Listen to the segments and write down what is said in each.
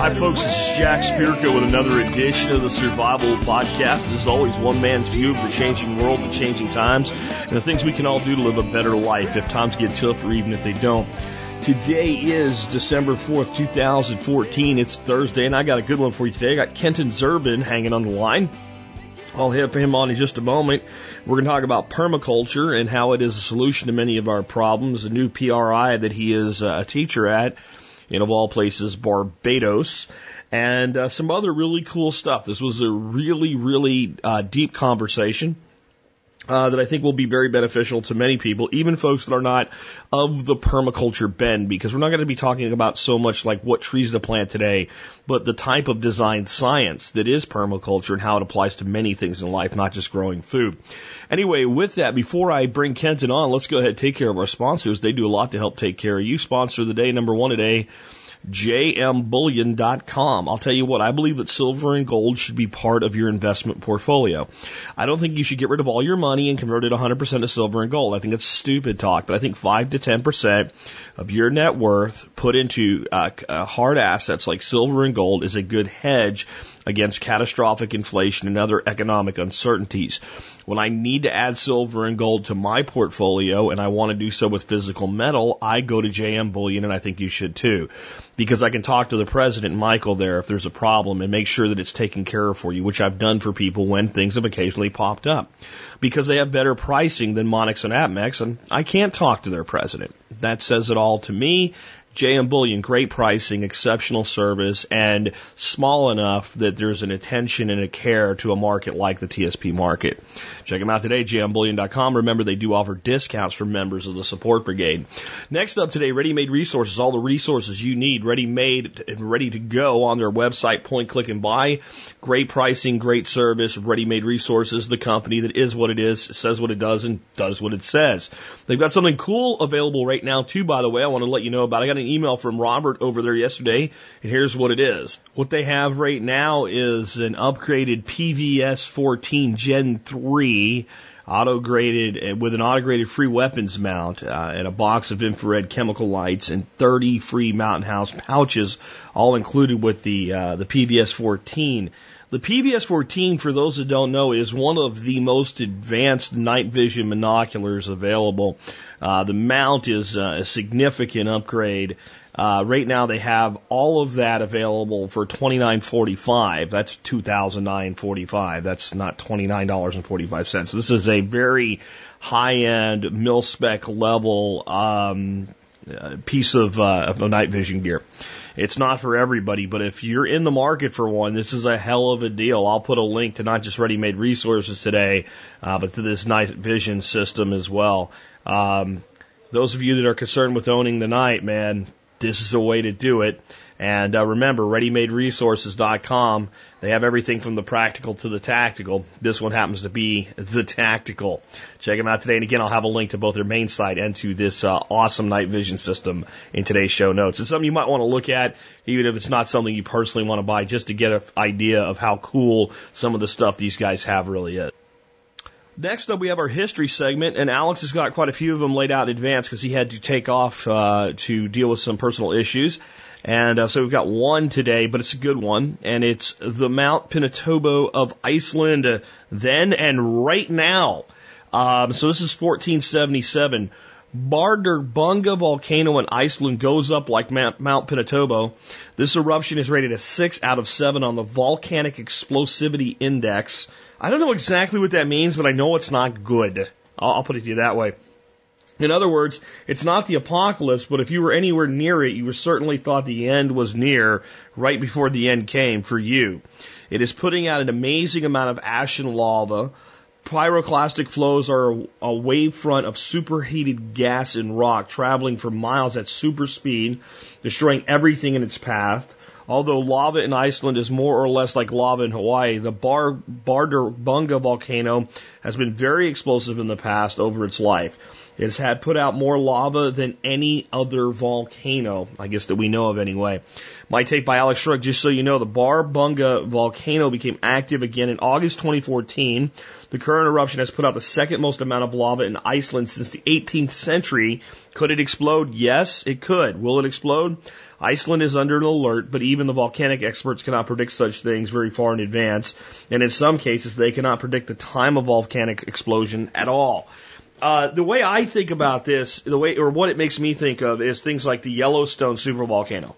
Hi, folks. This is Jack Spirko with another edition of the Survival Podcast. As always, one man's view of the changing world, the changing times, and the things we can all do to live a better life if times get tough or even if they don't. Today is December 4th, 2014. It's Thursday, and I got a good one for you today. I got Kenton Zerbin hanging on the line. I'll hit him on in just a moment. We're going to talk about permaculture and how it is a solution to many of our problems. A new PRI that he is uh, a teacher at, in of all places, Barbados, and uh, some other really cool stuff. This was a really, really uh, deep conversation. Uh, that I think will be very beneficial to many people, even folks that are not of the permaculture bend, because we're not going to be talking about so much like what trees to plant today, but the type of design science that is permaculture and how it applies to many things in life, not just growing food. Anyway, with that, before I bring Kenton on, let's go ahead and take care of our sponsors. They do a lot to help take care of you. Sponsor the day, number one today, jmbullion.com. I'll tell you what, I believe that silver and gold should be part of your investment portfolio. I don't think you should get rid of all your money and convert it 100% to silver and gold. I think it's stupid talk, but I think 5 to 10% of your net worth put into uh, uh, hard assets like silver and gold is a good hedge against catastrophic inflation and other economic uncertainties. When I need to add silver and gold to my portfolio and I want to do so with physical metal, I go to JM Bullion and I think you should too. Because I can talk to the president, Michael, there if there's a problem and make sure that it's taken care of for you, which I've done for people when things have occasionally popped up. Because they have better pricing than Monex and APMEX and I can't talk to their president. That says it all to me. JM Bullion, great pricing, exceptional service, and small enough that there's an attention and a care to a market like the TSP market. Check them out today, jmbullion.com. Remember, they do offer discounts for members of the support brigade. Next up today, Ready Made Resources, all the resources you need, ready made and ready to go on their website, point, click, and buy. Great pricing, great service, Ready Made Resources, the company that is what it is, says what it does, and does what it says. They've got something cool available right now, too, by the way. I want to let you know about. I got an email from Robert over there yesterday, and here's what it is. What they have right now is an upgraded PVS 14 Gen 3 autogated with an auto graded free weapons mount uh, and a box of infrared chemical lights and 30 free Mountain House pouches, all included with the uh, the PVS 14. The PVS 14, for those that don't know, is one of the most advanced night vision binoculars available. Uh, the mount is uh, a significant upgrade. Uh, right now they have all of that available for twenty nine forty five. That's two thousand nine forty five. That's not twenty nine dollars and forty five cents. This is a very high end mil spec level um, uh, piece of, uh, of night vision gear. It's not for everybody, but if you're in the market for one, this is a hell of a deal. I'll put a link to not just ready made resources today, uh, but to this night vision system as well. Um, those of you that are concerned with owning the night, man, this is a way to do it. And uh, remember, readymaderesources.com. They have everything from the practical to the tactical. This one happens to be the tactical. Check them out today. And again, I'll have a link to both their main site and to this uh, awesome night vision system in today's show notes. It's something you might want to look at, even if it's not something you personally want to buy, just to get an idea of how cool some of the stuff these guys have really is. Next up, we have our history segment, and Alex has got quite a few of them laid out in advance because he had to take off uh, to deal with some personal issues. And uh, so we've got one today, but it's a good one, and it's the Mount Pinatubo of Iceland, uh, then and right now. Um, so this is 1477. Bardarbunga volcano in Iceland goes up like Mount, Pinatubo. This eruption is rated a 6 out of 7 on the Volcanic Explosivity Index. I don't know exactly what that means, but I know it's not good. I'll, I'll put it to you that way. In other words, it's not the apocalypse, but if you were anywhere near it, you certainly thought the end was near right before the end came for you. It is putting out an amazing amount of ash and lava. Pyroclastic flows are a wavefront of superheated gas and rock traveling for miles at super speed, destroying everything in its path. Although lava in Iceland is more or less like lava in Hawaii, the Bar Bardarbunga volcano has been very explosive in the past over its life. It has had put out more lava than any other volcano, I guess that we know of anyway. My take by Alex Shrug, just so you know, the Barbunga volcano became active again in August 2014. The current eruption has put out the second most amount of lava in Iceland since the 18th century. Could it explode? Yes, it could. Will it explode? Iceland is under an alert, but even the volcanic experts cannot predict such things very far in advance. And in some cases, they cannot predict the time of volcanic explosion at all. Uh, the way I think about this, the way, or what it makes me think of is things like the Yellowstone supervolcano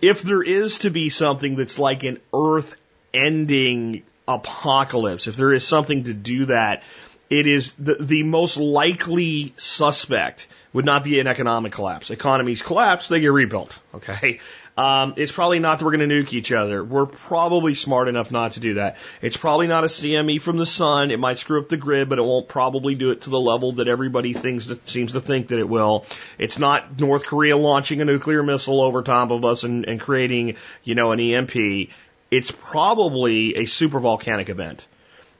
if there is to be something that's like an earth ending apocalypse, if there is something to do that, it is the, the most likely suspect would not be an economic collapse. Economies collapse, they get rebuilt. Okay. Um, it's probably not that we're going to nuke each other. We're probably smart enough not to do that. It's probably not a CME from the sun. It might screw up the grid, but it won't probably do it to the level that everybody thinks that seems to think that it will. It's not North Korea launching a nuclear missile over top of us and, and creating, you know, an EMP. It's probably a super volcanic event.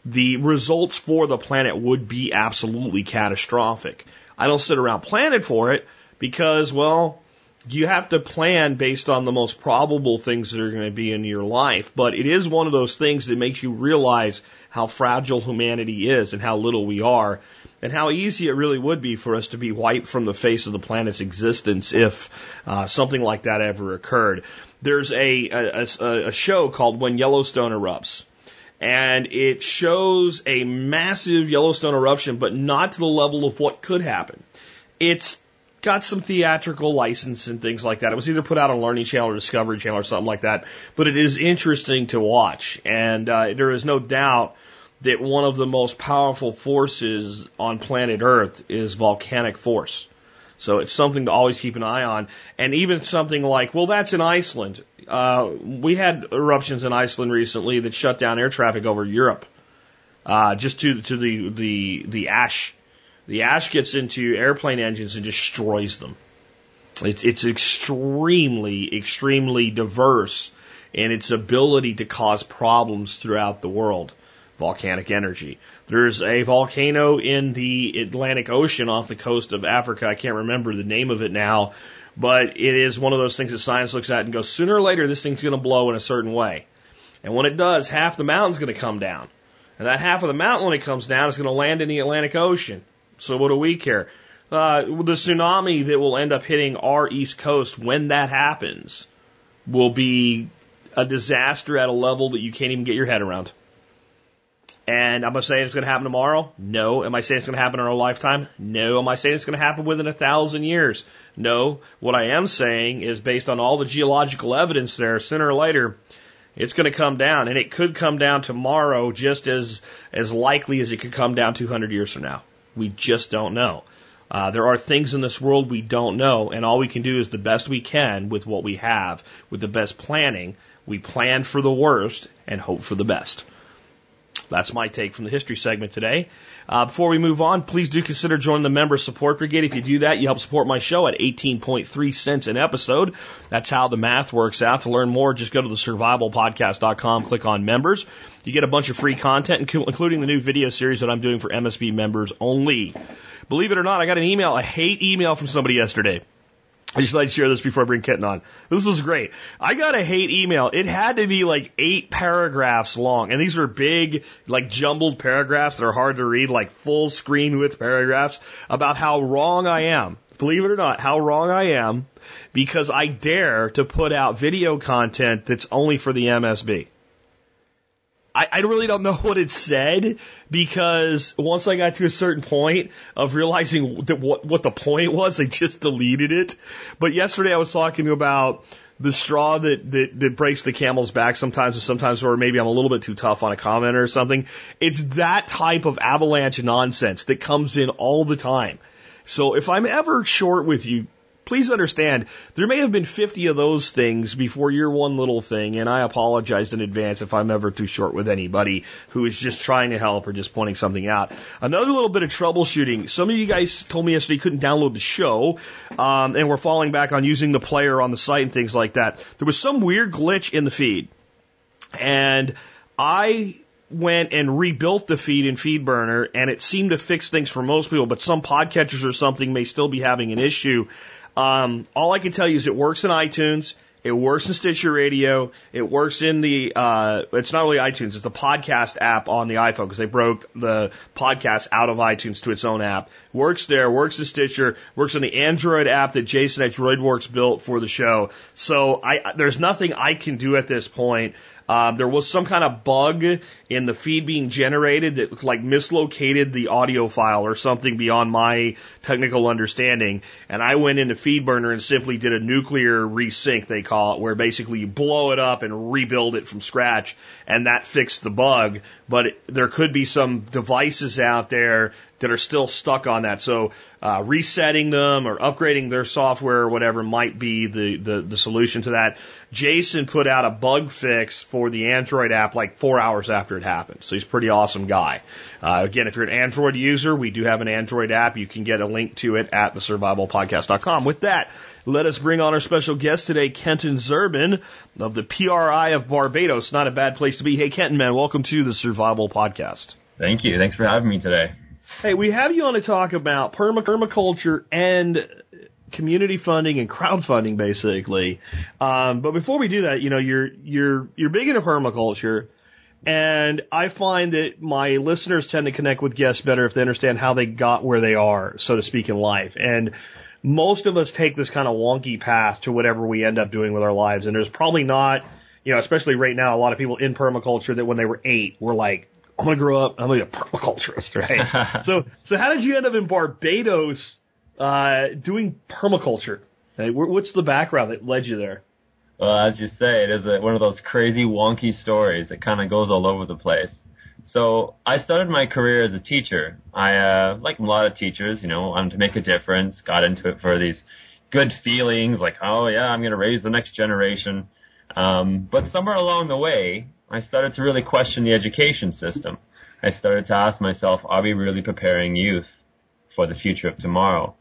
The results for the planet would be absolutely catastrophic. I don't sit around planning for it because, well, you have to plan based on the most probable things that are going to be in your life. But it is one of those things that makes you realize how fragile humanity is and how little we are and how easy it really would be for us to be wiped from the face of the planet's existence if uh, something like that ever occurred. There's a, a, a, a show called When Yellowstone Erupts and it shows a massive Yellowstone eruption, but not to the level of what could happen. It's got some theatrical license and things like that. It was either put out on Learning Channel or Discovery Channel or something like that. But it is interesting to watch, and uh, there is no doubt that one of the most powerful forces on planet Earth is volcanic force. So it's something to always keep an eye on. And even something like, well, that's in Iceland. Uh, we had eruptions in Iceland recently that shut down air traffic over Europe, uh, just to to the the the ash the ash gets into airplane engines and destroys them. It's, it's extremely, extremely diverse in its ability to cause problems throughout the world. Volcanic energy. There's a volcano in the Atlantic Ocean off the coast of Africa. I can't remember the name of it now, but it is one of those things that science looks at and goes, sooner or later, this thing's going to blow in a certain way. And when it does, half the mountain's going to come down. And that half of the mountain, when it comes down, is going to land in the Atlantic Ocean. So what do we care? Uh, the tsunami that will end up hitting our east coast when that happens will be a disaster at a level that you can't even get your head around. And am I saying it's going to happen tomorrow? No. Am I saying it's going to happen in our lifetime? No. Am I saying it's going to happen within a thousand years? No. What I am saying is based on all the geological evidence there, sooner or later, it's going to come down, and it could come down tomorrow just as as likely as it could come down 200 years from now. We just don't know. Uh, there are things in this world we don't know, and all we can do is the best we can with what we have, with the best planning. We plan for the worst and hope for the best. That's my take from the history segment today. Uh, before we move on, please do consider joining the member support brigade. If you do that, you help support my show at 18.3 cents an episode. That's how the math works out. To learn more, just go to the survivalpodcast.com, click on members. You get a bunch of free content, including the new video series that I'm doing for MSB members only. Believe it or not, I got an email, a hate email from somebody yesterday. I just like to share this before I bring Kenton on. This was great. I got a hate email. It had to be like eight paragraphs long. And these were big, like jumbled paragraphs that are hard to read, like full screen width paragraphs about how wrong I am. Believe it or not, how wrong I am because I dare to put out video content that's only for the MSB. I, really don't know what it said because once I got to a certain point of realizing that what, what the point was, I just deleted it. But yesterday I was talking about the straw that, that, that breaks the camel's back sometimes or sometimes where maybe I'm a little bit too tough on a comment or something. It's that type of avalanche nonsense that comes in all the time. So if I'm ever short with you, please understand there may have been 50 of those things before your one little thing, and I apologize in advance if I'm ever too short with anybody who is just trying to help or just pointing something out. Another little bit of troubleshooting. Some of you guys told me yesterday you couldn't download the show, um, and we're falling back on using the player on the site and things like that. There was some weird glitch in the feed, and I went and rebuilt the feed in FeedBurner, and it seemed to fix things for most people, but some podcatchers or something may still be having an issue. Um, all I can tell you is it works in iTunes, It works in Stitcher Radio. It works in the, uh, it's not only iTunes, it's the podcast app on the iPhone because they broke the podcast out of iTunes to its own app. Works there, works in Stitcher, works on the Android app that Jason at DroidWorks built for the show. So I, there's nothing I can do at this point um, there was some kind of bug in the feed being generated that like mislocated the audio file or something beyond my technical understanding. And I went into FeedBurner and simply did a nuclear resync, they call it, where basically you blow it up and rebuild it from scratch. And that fixed the bug. But it, there could be some devices out there that are still stuck on that. So uh, resetting them or upgrading their software or whatever might be the, the, the solution to that. Jason put out a bug fix for the Android app like four hours after it happened. So he's a pretty awesome guy. Uh, again, if you're an Android user, we do have an Android app. You can get a link to it at thesurvivalpodcast.com. With that, let us bring on our special guest today, Kenton Zerbin of the PRI of Barbados. Not a bad place to be. Hey, Kenton, man, welcome to the Survival Podcast. Thank you. Thanks for having me today. Hey, we have you on to talk about permaculture and community funding and crowdfunding, basically. Um, but before we do that, you know, you're you're you're big into permaculture, and I find that my listeners tend to connect with guests better if they understand how they got where they are, so to speak, in life. And most of us take this kind of wonky path to whatever we end up doing with our lives, and there's probably not, you know, especially right now, a lot of people in permaculture that when they were eight were like, I'm gonna grow up. I'm gonna be a permaculturist, right? so, so how did you end up in Barbados uh, doing permaculture? Hey, what's the background that led you there? Well, as you say, it is a, one of those crazy, wonky stories that kind of goes all over the place. So I started my career as a teacher. I, uh, like a lot of teachers, you know, wanted to make a difference. Got into it for these good feelings, like, oh yeah, I'm going to raise the next generation. Um, but somewhere along the way, I started to really question the education system. I started to ask myself, are we really preparing youth for the future of tomorrow?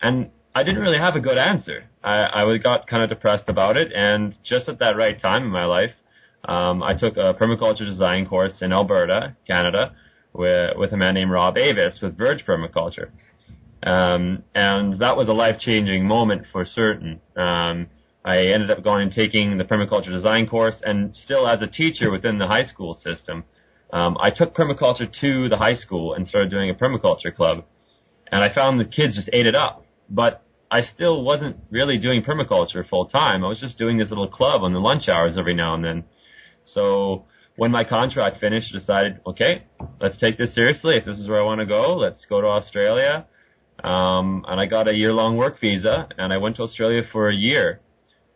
And I didn't really have a good answer. I, I got kind of depressed about it, and just at that right time in my life, um, I took a permaculture design course in Alberta, Canada, with, with a man named Rob Avis with Verge Permaculture. Um, and that was a life-changing moment for certain. Um, I ended up going and taking the permaculture design course, and still as a teacher within the high school system, um, I took permaculture to the high school and started doing a permaculture club. And I found the kids just ate it up. But I still wasn't really doing permaculture full time. I was just doing this little club on the lunch hours every now and then. So when my contract finished, I decided, okay, let's take this seriously. If this is where I want to go, let's go to Australia. Um, and I got a year long work visa and I went to Australia for a year.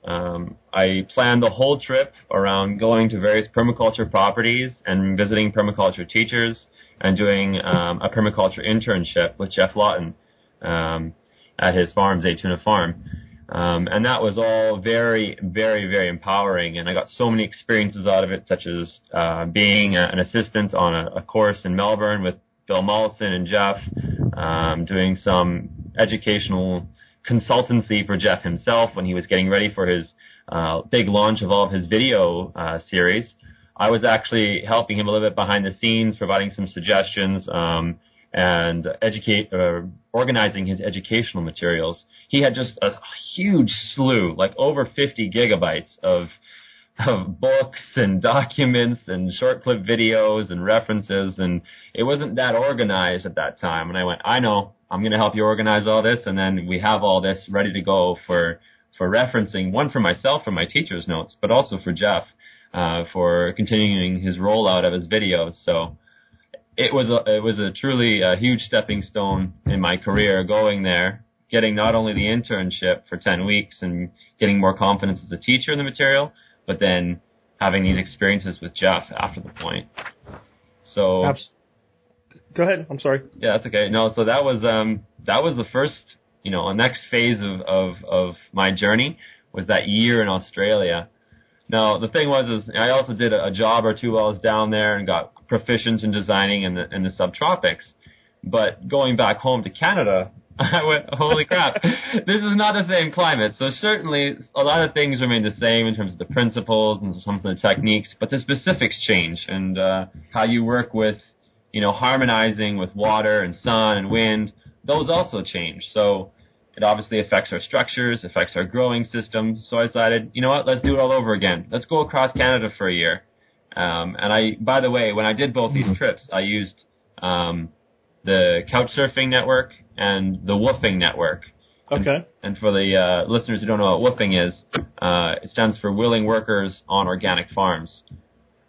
Um, I planned the whole trip around going to various permaculture properties and visiting permaculture teachers and doing um, a permaculture internship with Geoff Lawton um, at his farm, Zaytuna Farm. Um, and that was all very, very, very empowering. And I got so many experiences out of it, such as uh, being a, an assistant on a, a, course in Melbourne with Bill Mollison and Geoff, um, doing some educational consultancy for Geoff himself when he was getting ready for his uh, big launch of all of his video uh, series. I was actually helping him a little bit behind the scenes, providing some suggestions um, and educate, uh, organizing his educational materials. He had just a huge slew, like over 50 gigabytes of of books and documents and short clip videos and references and it wasn't that organized at that time and I went I know I'm going to help you organize all this, and then we have all this ready to go for for referencing. One for myself for my teacher's notes, but also for Geoff uh, for continuing his rollout of his videos. So it was a it was a truly a huge stepping stone in my career going there, getting not only the internship for ten weeks and getting more confidence as a teacher in the material, but then having these experiences with Geoff after the point. So. Absolutely Go ahead. I'm sorry. Yeah, that's okay. No, so that was um that was the first you know next phase of of of my journey was that year in Australia. Now the thing was is I also did a, a job or two while I was down there and got proficient in designing in the in the subtropics. But going back home to Canada, I went, holy crap, this is not the same climate. So certainly a lot of things remain the same in terms of the principles and some of the techniques, but the specifics change and uh, how you work with you know, harmonizing with water and sun and wind, those also change. So It obviously affects our structures, affects our growing systems. So I decided, you know what, let's do it all over again. Let's go across Canada for a year. Um, and I, by the way, when I did both these trips, I used um, the Couchsurfing network and the Woofing network. Okay. And for the uh, listeners who don't know what woofing is, uh, it stands for Willing Workers on Organic Farms.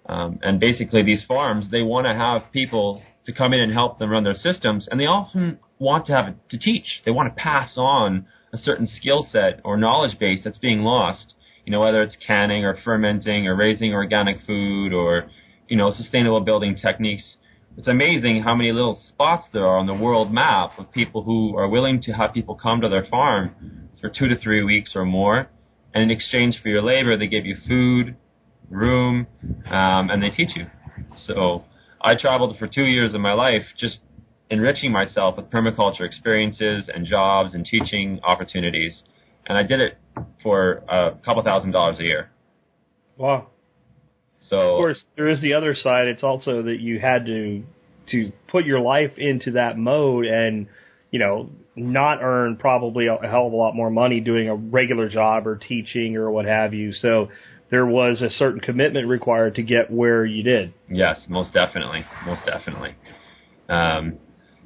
Um, and basically, these farms they want to have people to come in and help them run their systems, and they often want to have to teach. They want to pass on a certain skill set or knowledge base that's being lost. You know, whether it's canning or fermenting or raising organic food or you know sustainable building techniques it's amazing how many little spots there are on the world map of people who are willing to have people come to their farm for two to three weeks or more. And in exchange for your labor, they give you food, room, um, and they teach you. So I traveled for two years of my life just enriching myself with permaculture experiences and jobs and teaching opportunities. And I did it for a couple thousand dollars a year. Wow. So of course, there is the other side. It's also that you had to to put your life into that mode and you know not earn probably a hell of a lot more money doing a regular job or teaching or what have you. So there was a certain commitment required to get where you did. Yes, most definitely, most definitely. Um,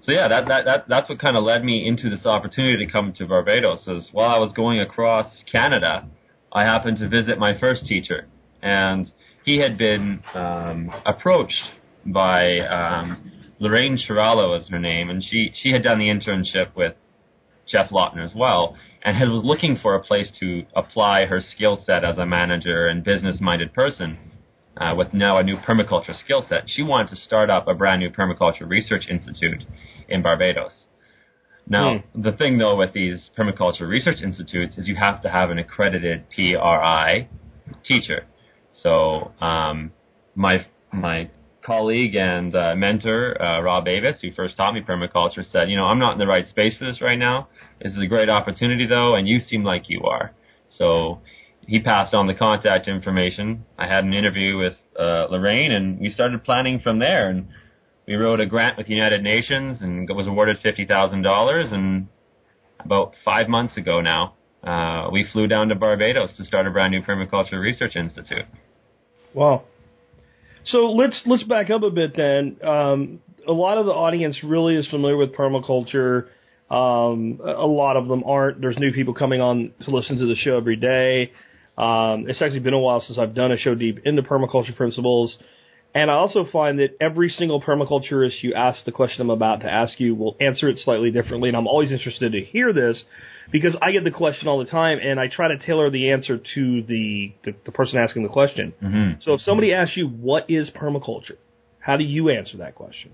so yeah, that, that, that that's what kind of led me into this opportunity to come to Barbados. Is while I was going across Canada, I happened to visit my first teacher, and he had been um, approached by um, Lorraine Chirallo is her name, and she she had done the internship with Geoff Lawton as well, and had was looking for a place to apply her skill set as a manager and business minded person. Uh, with now a new permaculture skill set, she wanted to start up a brand new permaculture research institute in Barbados. Now, Hmm. the thing though with these permaculture research institutes is you have to have an accredited PRI teacher. So um, my my colleague and uh, mentor uh, Rob Avis, who first taught me permaculture, said, you know, I'm not in the right space for this right now. This is a great opportunity though, and you seem like you are. So he passed on the contact information. I had an interview with uh, Lorraine, and we started planning from there. And we wrote a grant with the United Nations and was awarded fifty thousand dollars. And about five months ago now, uh, we flew down to Barbados to start a brand new permaculture research institute. Wow. So let's let's back up a bit then. Um, a lot of the audience really is familiar with permaculture. Um, a lot of them aren't. There's new people coming on to listen to the show every day. Um, it's actually been a while since I've done a show deep into permaculture principles. And I also find that every single permaculturist you ask the question I'm about to ask you will answer it slightly differently. And I'm always interested to hear this because I get the question all the time and I try to tailor the answer to the, the, the person asking the question. Mm-hmm. So if somebody asks you, what is permaculture? How do you answer that question?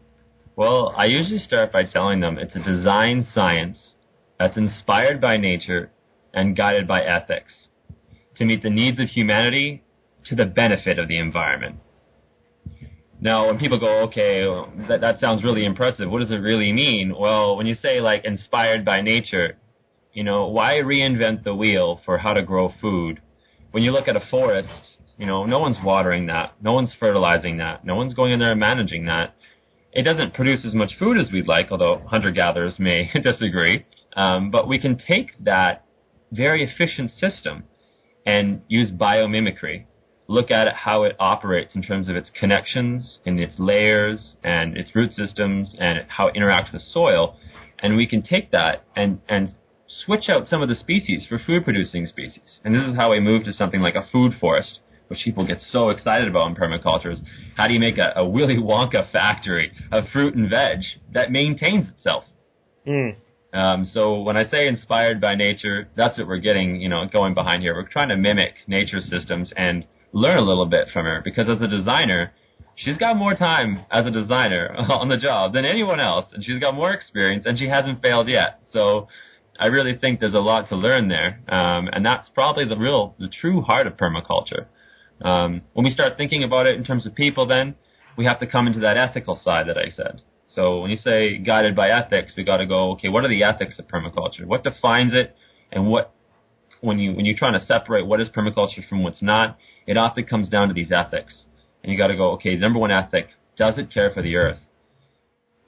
Well, I usually start by telling them it's a design science that's inspired by nature and guided by ethics to meet the needs of humanity to the benefit of the environment. Now, when people go, okay, well, that, that sounds really impressive, what does it really mean? Well, when you say like inspired by nature, you know, why reinvent the wheel for how to grow food? When you look at a forest, you know, no one's watering that, no one's fertilizing that, no one's going in there and managing that. It doesn't produce as much food as we'd like, although hunter-gatherers may disagree. Um, but we can take that very efficient system and use biomimicry. Look at it, how it operates in terms of its connections and its layers and its root systems and how it interacts with soil. And we can take that and, and switch out some of the species for food producing species. And this is how we move to something like a food forest, which people get so excited about in permaculture is how do you make a, a Willy Wonka factory of fruit and veg that maintains itself? Mm. Um, so when I say inspired by nature, that's what we're getting, you know, going behind here. We're trying to mimic nature systems and learn a little bit from her because as a designer, she's got more time as a designer on the job than anyone else, and she's got more experience, and she hasn't failed yet. So I really think there's a lot to learn there, um, and that's probably the real, the true heart of permaculture. Um, when we start thinking about it in terms of people, then we have to come into that ethical side that I said. So when you say guided by ethics, we got to go, okay, what are the ethics of permaculture? What defines it, and what when you when you're trying to separate what is permaculture from what's not, it often comes down to these ethics. And you got to go, okay, number one ethic: does it care for the earth?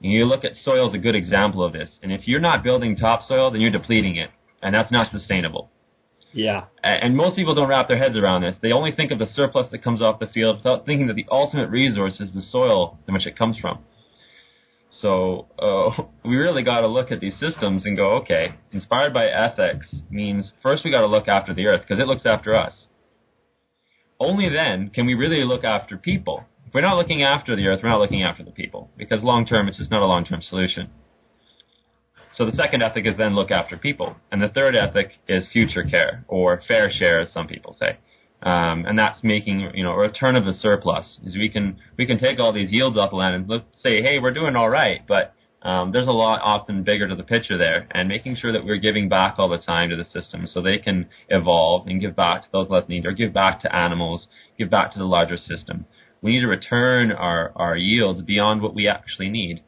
And you look at soil as a good example of this. And if you're not building topsoil, then you're depleting it. and that's not sustainable. Yeah. And most people don't wrap their heads around this. They only think of the surplus that comes off the field without thinking that the ultimate resource is the soil in which it comes from. So uh, we really got to look at these systems and go, okay, inspired by ethics means first we got to look after the earth because it looks after us. Only then can we really look after people. If we're not looking after the earth, we're not looking after the people because long term it's just not a long term solution. So the second ethic is then look after people, and the third ethic is future care or fair share, as some people say. Um, and that's making you know a return of the surplus. Is we can we can take all these yields off the land and look, say, hey, we're doing all right, but um, there's a lot often bigger to the picture there, and making sure that we're giving back all the time to the system so they can evolve and give back to those less needy, or give back to animals, give back to the larger system. We need to return our, our yields beyond what we actually need.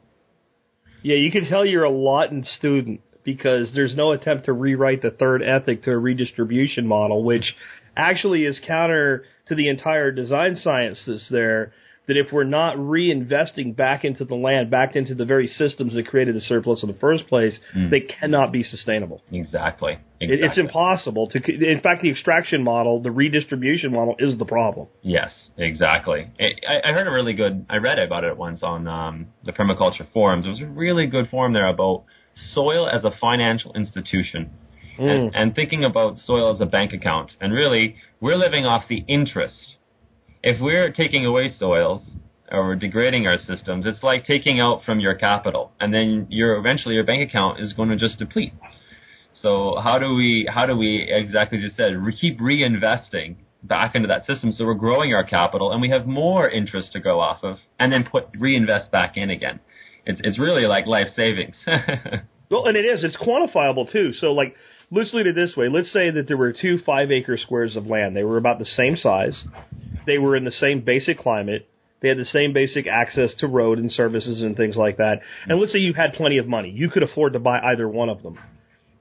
Yeah, you can tell you're a Lawton student because there's no attempt to rewrite the third ethic to a redistribution model, which actually is counter to the entire design science that's there. That if we're not reinvesting back into the land, back into the very systems that created the surplus in the first place, Mm. they cannot be sustainable. Exactly. Exactly. it's impossible to. In fact, the extraction model, the redistribution model, is the problem. Yes, exactly. I, I heard a really good. I read about it once on um, the permaculture forums. It was a really good forum there about soil as a financial institution, Mm. and, and thinking about soil as a bank account. And really, we're living off the interest. If we're taking away soils or degrading our systems, it's like taking out from your capital, and then your eventually your bank account is going to just deplete. So how do we how do we exactly as you said re- keep reinvesting back into that system so we're growing our capital and we have more interest to go off of and then put reinvest back in again. It's it's really like life savings. Well, and it is. It's quantifiable too. So, like, let's look at it this way. Let's say that there were two five acre squares of land. They were about the same size. They were in the same basic climate. They had the same basic access to road and services and things like that. And let's say you had plenty of money. You could afford to buy either one of them.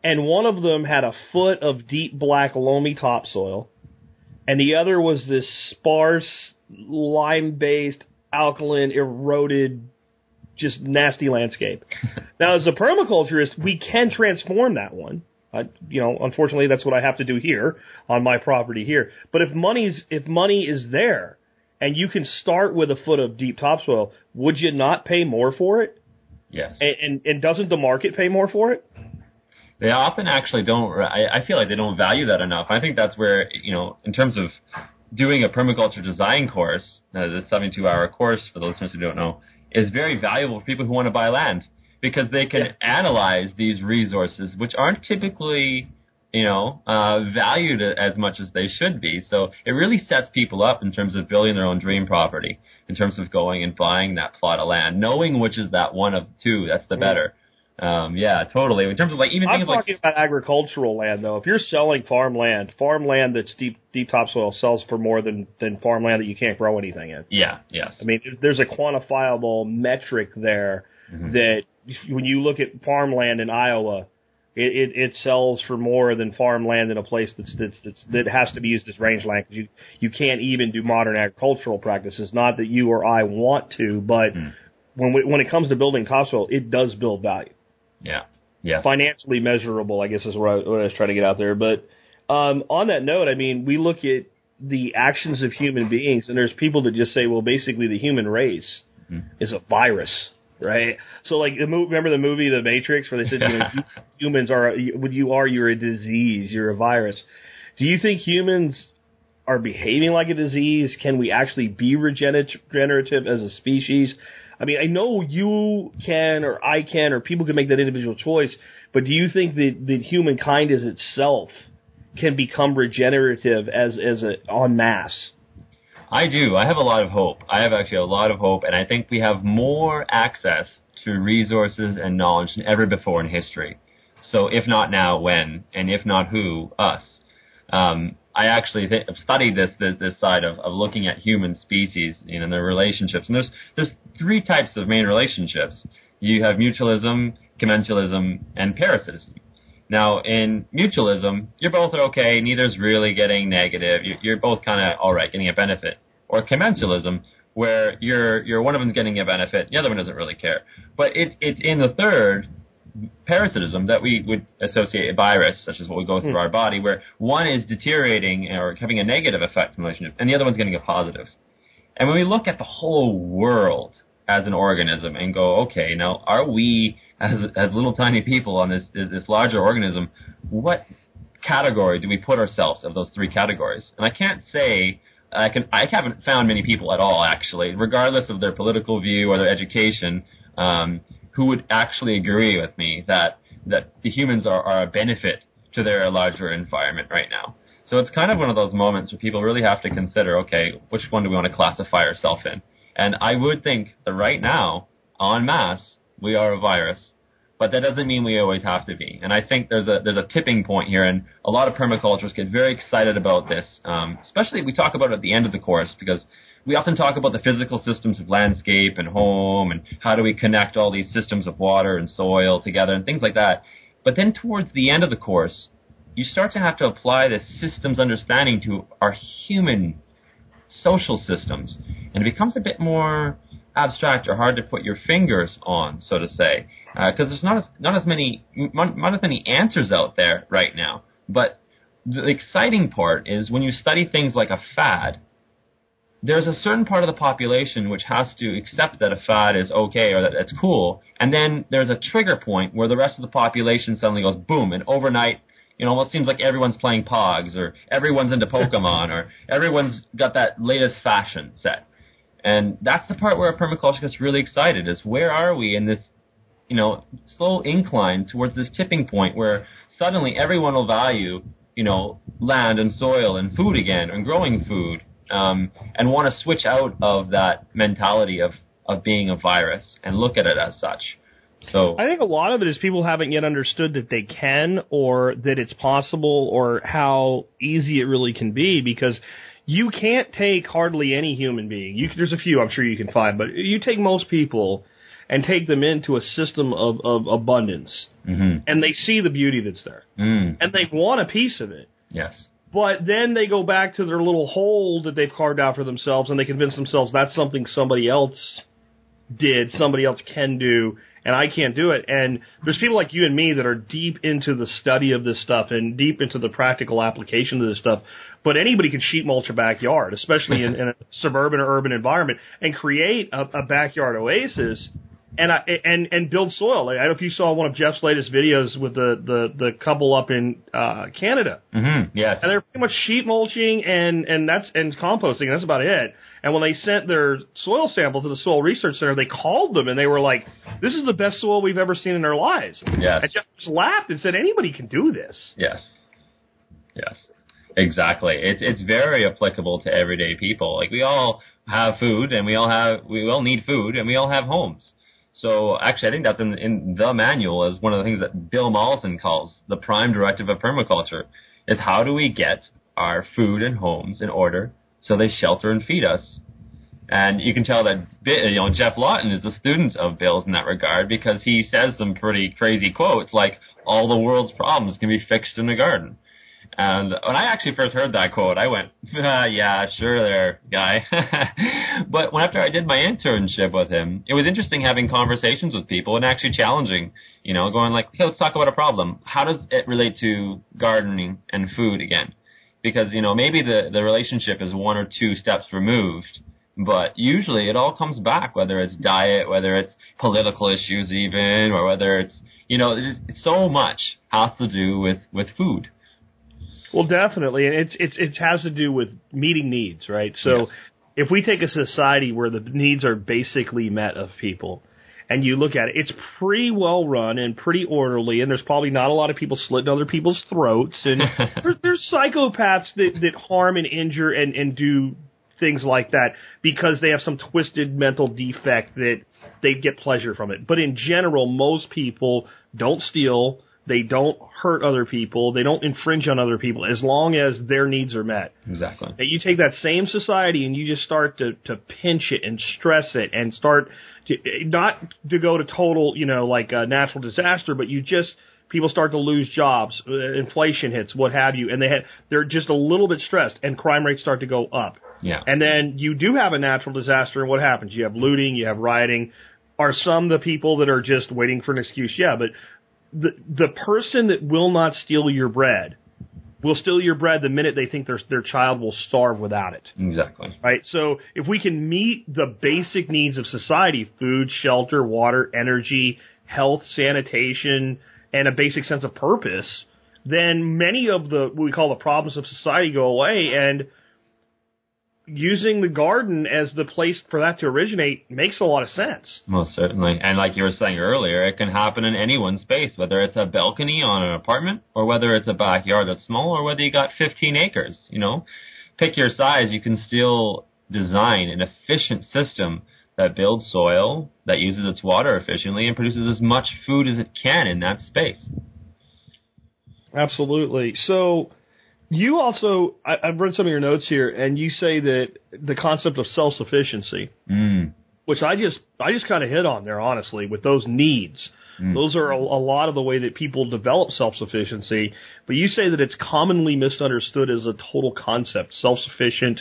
And one of them had a foot of deep black loamy topsoil. And the other was this sparse, lime based, alkaline, eroded just nasty landscape. now, as a permaculturist, we can transform that one. You know, unfortunately, that's what I have to do here on my property here. But if money's if money is there, and you can start with a foot of deep topsoil, would you not pay more for it? yes. And and, and doesn't the market pay more for it? They often actually don't. I, I feel like they don't value that enough. I think that's where you know, in terms of doing a permaculture design course, uh, the 72-hour course for those who don't know, is very valuable for people who want to buy land because they can Yeah. analyze these resources, which aren't typically you know uh, valued as much as they should be. So it really sets people up in terms of building their own dream property, in terms of going and buying that plot of land, knowing which is that one of two that's the better. Um, yeah, totally. In terms of like even I'm things like talking about agricultural land, though. If you're selling farmland, farmland that's deep deep topsoil sells for more than than farmland that you can't grow anything in. yeah, yes. I mean, there's a quantifiable metric there that when you look at farmland in Iowa, it, it, it sells for more than farmland in a place that's, that's, that's that has to be used as rangeland because you you can't even do modern agricultural practices. Not that you or I want to, but when we, when it comes to building topsoil, it does build value Yeah. Yeah. financially measurable, I guess is what I, what I was trying to get out there. But um, on that note, I mean, we look at the actions of human beings, and there's people that just say, well, basically, the human race is a virus, right? So, like, remember the movie The Matrix, where they said, you know, humans are, what you are, you're a disease, you're a virus. Do you think humans are behaving like a disease? Can we actually be regenerative as a species? I mean, I know you can, or I can, or people can make that individual choice, but do you think that, that humankind as itself can become regenerative as, as a, en masse? I do. I have a lot of hope. I have actually a lot of hope, and I think we have more access to resources and knowledge than ever before in history. So, if not now, when? And if not who? Us. Um, I actually have studied this, this this side of, of looking at human species you know, and their relationships. And there's there's three types of main relationships. You have mutualism, commensalism, and parasitism. Now, in mutualism, you're both are okay. Neither's really getting negative. You- You're both kind of all right, getting a benefit. Or commensalism, where you're you're one of them's getting a benefit, the other one doesn't really care. But it's it's in the third parasitism that we would associate a virus, such as what we go through our body, where one is deteriorating or having a negative effect on the relationship, and the other one's getting a positive. And when we look at the whole world as an organism and go, okay, now are we as as little tiny people on this this larger organism, what category do we put ourselves of those three categories? And I can't say I can I haven't found many people at all actually, regardless of their political view or their education, um, who would actually agree with me that that the humans are, are a benefit to their larger environment right now. So it's kind of one of those moments where people really have to consider, okay, which one do we want to classify ourselves in? And I would think that right now, en masse, we are a virus. But that doesn't mean we always have to be. And I think there's a there's a tipping point here, and a lot of permaculturists get very excited about this. Um, especially we talk about it at the end of the course because we often talk about the physical systems of landscape and home, and how do we connect all these systems of water and soil together, and things like that. But then towards the end of the course, you start to have to apply this systems understanding to our human social systems, and it becomes a bit more abstract or hard to put your fingers on, so to say, because uh, there's not as not as many not as many answers out there right now. But the exciting part is when you study things like a fad. There's a certain part of the population which has to accept that a fad is okay or that it's cool, and then there's a trigger point where the rest of the population suddenly goes boom, and overnight you know, almost seems like everyone's playing Pogs or everyone's into Pokemon or everyone's got that latest fashion set. And that's the part where a permaculture gets really excited is where are we in this, you know, slow incline towards this tipping point where suddenly everyone will value, you know, land and soil and food again and growing food, um, and want to switch out of that mentality of, of being a virus and look at it as such. So I think a lot of it is people haven't yet understood that they can or that it's possible or how easy it really can be because you can't take hardly any human being. You, there's a few I'm sure you can find, but you take most people and take them into a system of, of abundance, mm-hmm. and they see the beauty that's there, mm. and they want a piece of it. Yes. But then they go back to their little hole that they've carved out for themselves, and they convince themselves that's something somebody else did, somebody else can do, and I can't do it. And there's people like you and me that are deep into the study of this stuff and deep into the practical application of this stuff. But anybody can sheet mulch a backyard, especially in, in a suburban or urban environment, and create a, a backyard oasis and I, and and build soil. I don't know if you saw one of Geoff's latest videos with the the the couple up in uh, Canada. Mm-hmm. Yes, and they're pretty much sheet mulching and and that's and composting. And that's about it. And when they sent their soil sample to the Soil Research Center, they called them and they were like, "This is the best soil we've ever seen in our lives." Yes, and Geoff just laughed and said, "Anybody can do this." Yes, yes, exactly. It's it's very applicable to everyday people. Like we all have food and we all have we all need food and we all have homes so actually, I think that's in, in the manual as one of the things that Bill Mollison calls the prime directive of permaculture is how do we get our food and homes in order so they shelter and feed us. And you can tell that you know Geoff Lawton is a student of Bill's in that regard because he says some pretty crazy quotes like all the world's problems can be fixed in a garden. And when I actually first heard that quote, I went, ah, "Yeah, sure, there, guy." but when after I did my internship with him, it was interesting having conversations with people and actually challenging, you know, going like, "Hey, let's talk about a problem. How does it relate to gardening and food again?" Because you know, maybe the the relationship is one or two steps removed, but usually it all comes back, whether it's diet, whether it's political issues, even, or whether it's you know, it's so much has to do with with food. Well, definitely, and it's it's it has to do with meeting needs, right? So, yes. if we take a society where the needs are basically met of people, and you look at it, it's pretty well run and pretty orderly, and there's probably not a lot of people slitting other people's throats, and there's, there's psychopaths that that harm and injure and and do things like that because they have some twisted mental defect that they get pleasure from it. But in general, most people don't steal they don't hurt other people. They don't infringe on other people as long as their needs are met. Exactly. And you take that same society and you just start to, to pinch it and stress it and start to, not to go to total, you know, like a natural disaster, but you just, people start to lose jobs, uh, inflation hits, what have you, and they have, they're just a little bit stressed and crime rates start to go up. Yeah. And then you do have a natural disaster and what happens? You have looting, you have rioting. Are some the people that are just waiting for an excuse? Yeah, but the the person that will not steal your bread will steal your bread the minute they think their their child will starve without it. Exactly. Right? So if we can meet the basic needs of society, food, shelter, water, energy, health, sanitation, and a basic sense of purpose, then many of the what we call the problems of society go away and using the garden as the place for that to originate makes a lot of sense. Most certainly. And like you were saying earlier, it can happen in anyone's space, whether it's a balcony on an apartment or whether it's a backyard that's small or whether you got 15 acres, you know. Pick your size, you can still design an efficient system that builds soil, that uses its water efficiently and produces as much food as it can in that space. Absolutely. So you also, I, I've read some of your notes here, and you say that the concept of self sufficiency, Mm. which I just, I just kind of hit on there, honestly, with those needs. Those are a, a lot of the way that people develop self sufficiency. But you say that it's commonly misunderstood as a total concept, self sufficient.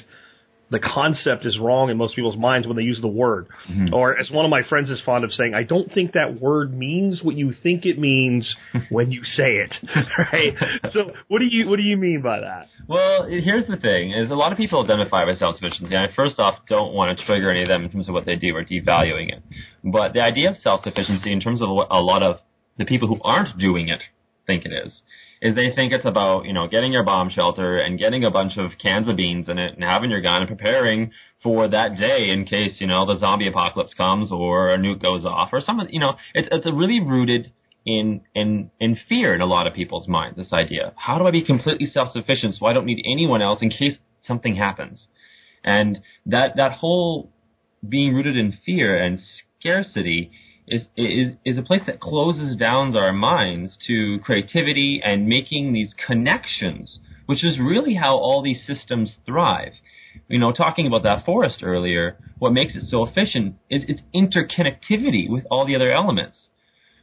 The concept is wrong in most people's minds when they use the word. Mm-hmm. Or as one of my friends is fond of saying, I don't think that word means what you think it means when you say it. right? So what do you what do you mean by that? Well, here's the thing: is a lot of people identify with self-sufficiency, and I first off don't want to trigger any of them in terms of what they do or devaluing it. But the idea of self-sufficiency, in terms of a lot of the people who aren't doing it think it is, is they think it's about you know getting your bomb shelter and getting a bunch of cans of beans in it and having your gun and preparing for that day in case you know the zombie apocalypse comes or a nuke goes off or some you know it's it's a really rooted in in in fear in a lot of people's minds. This idea: how do I be completely self-sufficient so I don't need anyone else in case something happens? And that that whole being rooted in fear and scarcity is is is a place that closes down our minds to creativity and making these connections, which is really how all these systems thrive. You know, talking about that forest earlier, what makes it so efficient is its interconnectivity with all the other elements.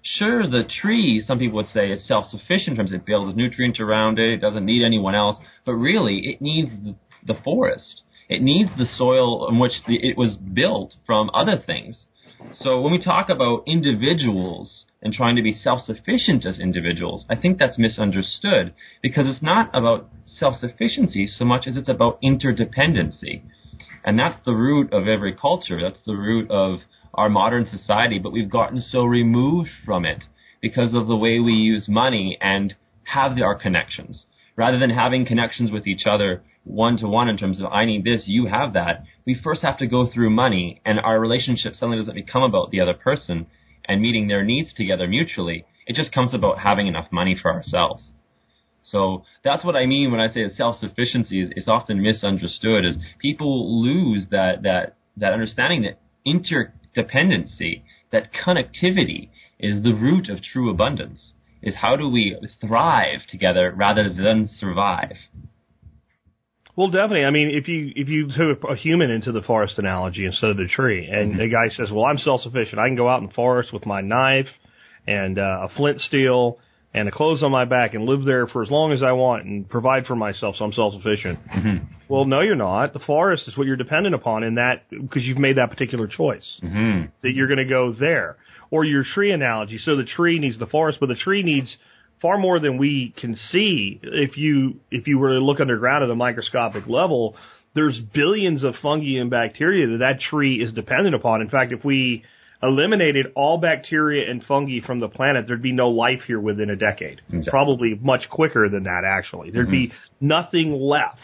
Sure, the tree, some people would say, is self-sufficient in terms of it builds nutrients around it, it doesn't need anyone else, but really, it needs the, the forest. It needs the soil in which the, it was built from other things. So when we talk about individuals and trying to be self-sufficient as individuals, I think that's misunderstood because it's not about self-sufficiency so much as it's about interdependency. And that's the root of every culture. That's the root of our modern society, but we've gotten so removed from it because of the way we use money and have our connections. Rather than having connections with each other one to one in terms of I need this, you have that, we first have to go through money and our relationship suddenly doesn't become about the other person and meeting their needs together mutually. It just comes about having enough money for ourselves. So that's what I mean when I say that self-sufficiency is, is often misunderstood is people lose that, that, that understanding that interdependency, that connectivity is the root of true abundance. Is how do we thrive together rather than survive? Well, definitely. I mean, if you if you took a human into the forest analogy instead of the tree, and the guy says, "Well, I'm self-sufficient. I can go out in the forest with my knife and uh, a flint steel and the clothes on my back and live there for as long as I want and provide for myself, so I'm self-sufficient." Well, no, you're not. The forest is what you're dependent upon in that because you've made that particular choice Mm-hmm. that you're going to go there. Or your tree analogy. So the tree needs the forest, but the tree needs far more than we can see. If you if you were to look underground at a microscopic level, there's billions of fungi and bacteria that that tree is dependent upon. In fact, if we eliminated all bacteria and fungi from the planet, there'd be no life here within a decade. Exactly. Probably much quicker than that, actually. There'd be mm-hmm. nothing left.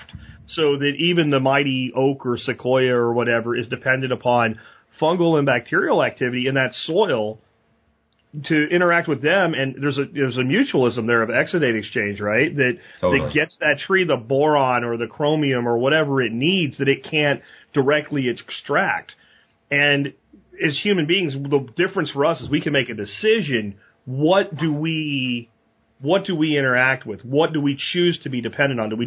So that even the mighty oak or sequoia or whatever is dependent upon fungal and bacterial activity in that soil to interact with them and there's a there's a mutualism there of exudate exchange, right? That Totally. that gets that tree the boron or the chromium or whatever it needs that it can't directly extract. And as human beings, the difference for us is we can make a decision. What do we, what do we interact with? What do we choose to be dependent on? Do we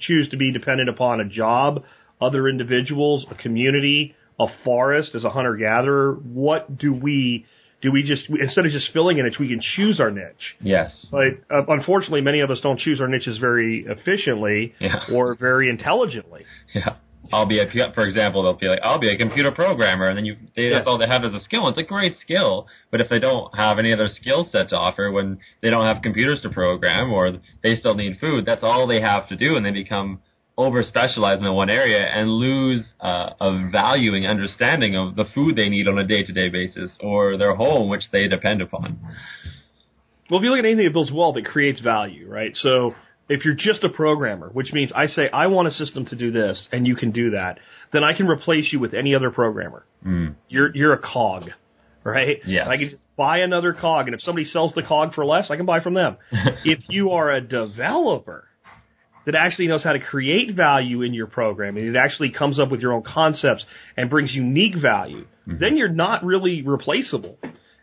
choose to be dependent upon a job, other individuals, a community, a forest as a hunter gatherer? What do we, do we just, instead of just filling a niche, we can choose our niche. Yes. But uh, unfortunately, many of us don't choose our niches very efficiently Yeah. or very intelligently. Yeah. I'll be a, for example, they'll be like, I'll be a computer programmer, and then you, they, that's all they have as a skill. It's a great skill, but if they don't have any other skill set to offer, when they don't have computers to program, or they still need food, that's all they have to do, and they become over specialized in one area and lose uh, a valuing understanding of the food they need on a day to day basis, or their home which they depend upon. Well, if you look at anything that builds wealth, it creates value, right? So if you're just a programmer, which means I say I want a system to do this and you can do that, then I can replace you with any other programmer. Mm. You're you're a cog, right? Yes. I can just buy another cog, and if somebody sells the cog for less, I can buy from them. if you are a developer that actually knows how to create value in your program and it actually comes up with your own concepts and brings unique value, Mm-hmm. then you're not really replaceable.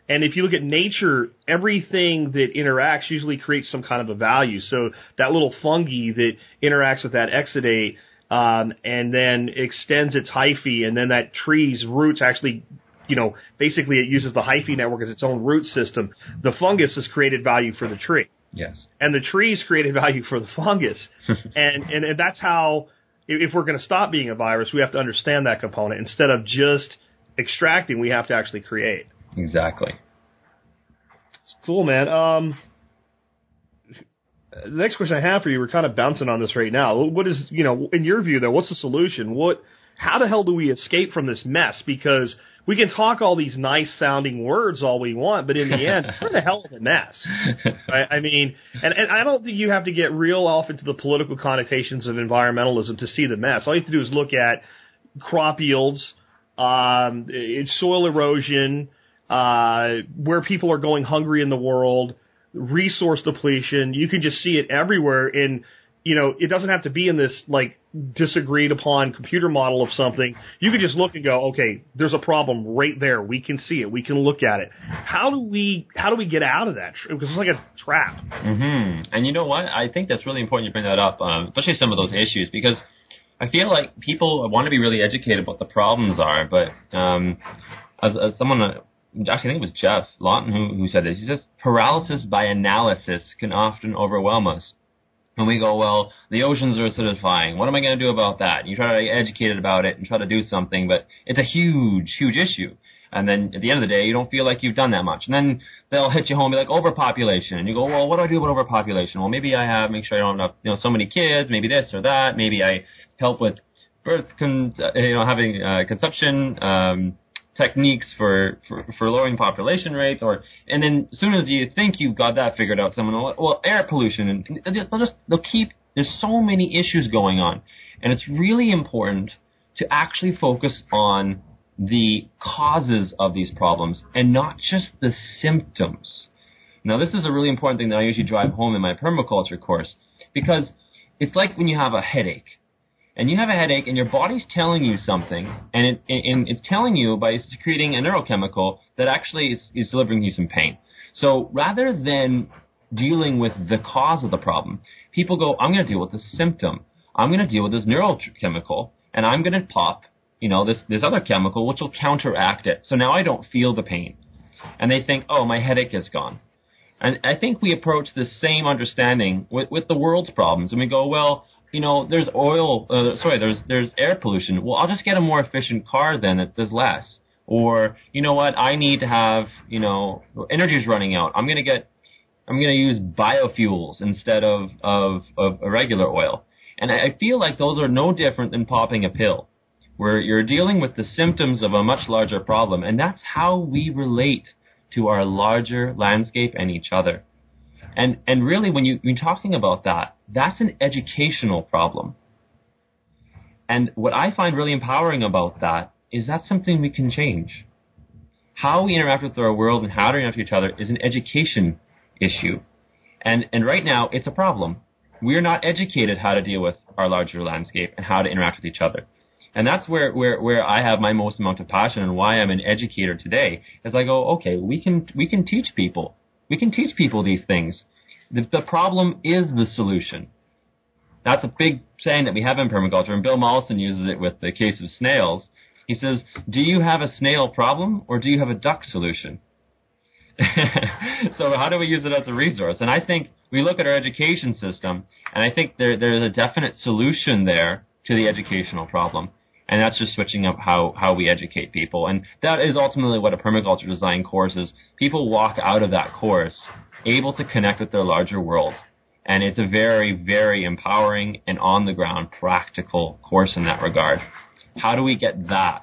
And if you look at nature, everything that interacts usually creates some kind of a value. So that little fungi that interacts with that exudate um, and then extends its hyphae, and then that tree's roots actually, you know, basically it uses the hyphae network as its own root system. The fungus has created value for the tree, Yes. and the trees created value for the fungus. and, and and that's how, if if we're going to stop being a virus, we have to understand that component instead of just extracting. We have to actually create. Exactly. It's Cool, man. Um, the next question I have for you, we're kind of bouncing on this right now. What is, you know, in your view, though, what's the solution? What, how the hell do we escape from this mess? Because we can talk all these nice sounding words all we want, but in the end, we're in a hell of a mess. Right? I mean, and, and I don't think you have to get real off into the political connotations of environmentalism to see the mess. All you have to do is look at crop yields, um, it's soil erosion, uh, where people are going hungry in the world, resource depletion. You can just see it everywhere. And you know, it doesn't have to be in this like disagreed upon computer model of something. You could just look and go, okay, there's a problem right there. We can see it. We can look at it. How do we how do we get out of that? Because it's like a trap. hmm And you know what? I think that's really important you bring that up, um, especially some of those issues, because I feel like people want to be really educated what the problems are, but um, as, as someone, uh, actually I think it was Geoff Lawton who, who said this, he says paralysis by analysis can often overwhelm us. And we go, well, the oceans are acidifying. What am I going to do about that? You try to get educated about it and try to do something, but it's a huge, huge issue. And then at the end of the day, you don't feel like you've done that much. And then they'll hit you home be like, overpopulation. And you go, well, what do I do about overpopulation? Well, maybe I have, make sure I don't have, you know, so many kids, maybe this or that. Maybe I help with birth, con- uh, you know, having, uh, conception, um, techniques for, for, for lowering population rates or, and then as soon as you think you've got that figured out, someone will, well, air pollution and they'll just, they'll keep, there's so many issues going on. And it's really important to actually focus on the causes of these problems and not just the symptoms. Now, this is a really important thing that I usually drive home in my permaculture course because it's like when you have a headache. And you have a headache and your body's telling you something and, it, and it's telling you by secreting a neurochemical that actually is, is delivering you some pain. So rather than dealing with the cause of the problem, people go, I'm going to deal with the symptom. I'm going to deal with this neurochemical and I'm going to pop, you know, this, this other chemical which will counteract it. So now I don't feel the pain. And they think, oh, my headache is gone. And I think we approach the same understanding with, with the world's problems. And we go, well, you know, there's oil, uh, sorry, there's, there's air pollution. Well, I'll just get a more efficient car then that does less. Or, you know what, I need to have, you know, energy's running out. I'm to get, I'm to use biofuels instead of, of, of a regular oil. And I feel like those are no different than popping a pill, where you're dealing with the symptoms of a much larger problem. And that's how we relate to our larger landscape and each other. And, and really, when, you, when you're talking about that, that's an educational problem. And what I find really empowering about that is that's something we can change. How we interact with our world and how to interact with each other is an education issue. And, and right now, it's a problem. We're not educated how to deal with our larger landscape and how to interact with each other. And that's where, where, where I have my most amount of passion and why I'm an educator today is I go, oh, okay, we can, we can teach people. We can teach people these things. The, the problem is the solution. That's a big saying that we have in permaculture, and Bill Mollison uses it with the case of snails. He says, do you have a snail problem or do you have a duck solution? so how do we use it as a resource? And I think we look at our education system, and I think there, there's a definite solution there to the educational problem. And that's just switching up how, how we educate people. And that is ultimately what a permaculture design course is. People walk out of that course able to connect with their larger world. And it's a very, very empowering and on the ground practical course in that regard. How do we get that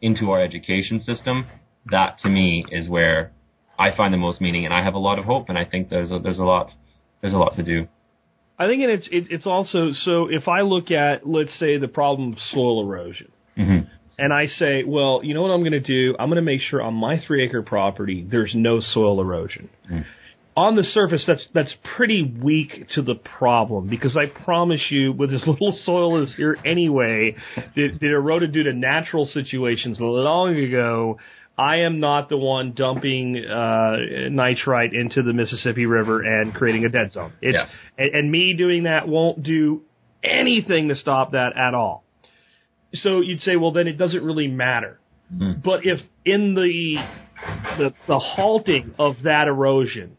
into our education system? That to me is where I find the most meaning and I have a lot of hope and I think there's a, there's a lot, there's a lot to do. I think it's it, it's also so if I look at let's say the problem of soil erosion, Mm-hmm. and I say, well, you know what I'm going to do? I'm going to make sure on my three acre property there's no soil erosion. On the surface, that's that's pretty weak to the problem because I promise you, with as little soil as here anyway, that, that eroded due to natural situations long ago. I am not the one dumping uh, nitrite into the Mississippi River and creating a dead zone. It's Yeah. and, and me doing that won't do anything to stop that at all. So you'd say, well, then it doesn't really matter. But if in the, the the halting of that erosion,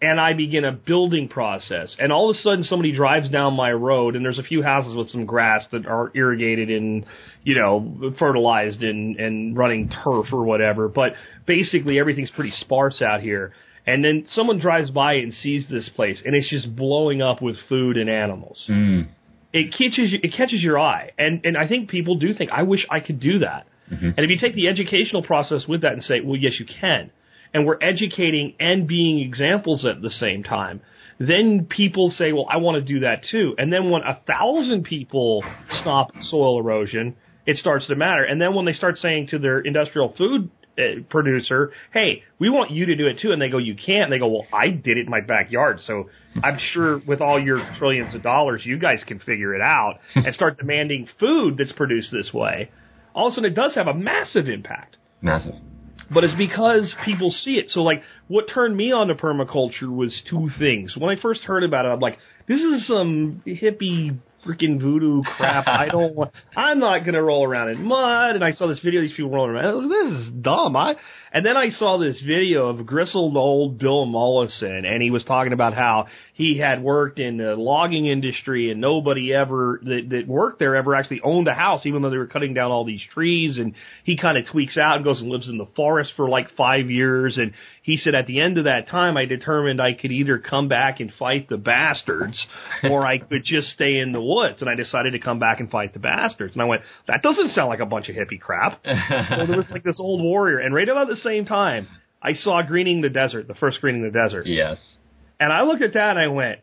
and I begin a building process, and all of a sudden somebody drives down my road, and there's a few houses with some grass that are irrigated and you know fertilized and and running turf or whatever, but basically everything's pretty sparse out here. And then someone drives by and sees this place, and it's just blowing up with food and animals Mm. it catches you, it catches your eye, and and I think people do think I wish I could do that. And if you take the educational process with that and say, well, yes, you can, and we're educating and being examples at the same time, then people say, well, I want to do that too. And then when a thousand people stop soil erosion, it starts to matter. And then when they start saying to their industrial food uh, producer, hey, we want you to do it too, and they go, you can't. And they go, well, I did it in my backyard, so I'm sure with all your trillions of dollars, you guys can figure it out and start demanding food that's produced this way. All of a sudden, it does have a massive impact Massive. But it's because people see it. So like what turned me on to permaculture was two things. When I first heard about it, I'm like, this is some hippie freaking voodoo crap. I don't want, I'm not going to roll around in mud. And I saw this video of these people rolling around. Oh, this is dumb. I, and then I saw this video of grizzled old Bill Mollison and he was talking about how he had worked in the logging industry and nobody ever that, that worked there ever actually owned a house, even though they were cutting down all these trees. And he kind of tweaks out and goes and lives in the forest for like five years. And he said at the end of that time, I determined I could either come back and fight the bastards or I could just stay in the woods. And I decided to come back and fight the bastards. And I went, that doesn't sound like a bunch of hippie crap. so there was like this old warrior. And right about the same time, I saw Greening the Desert, the first Greening the Desert. Yes. And I looked at that and I went,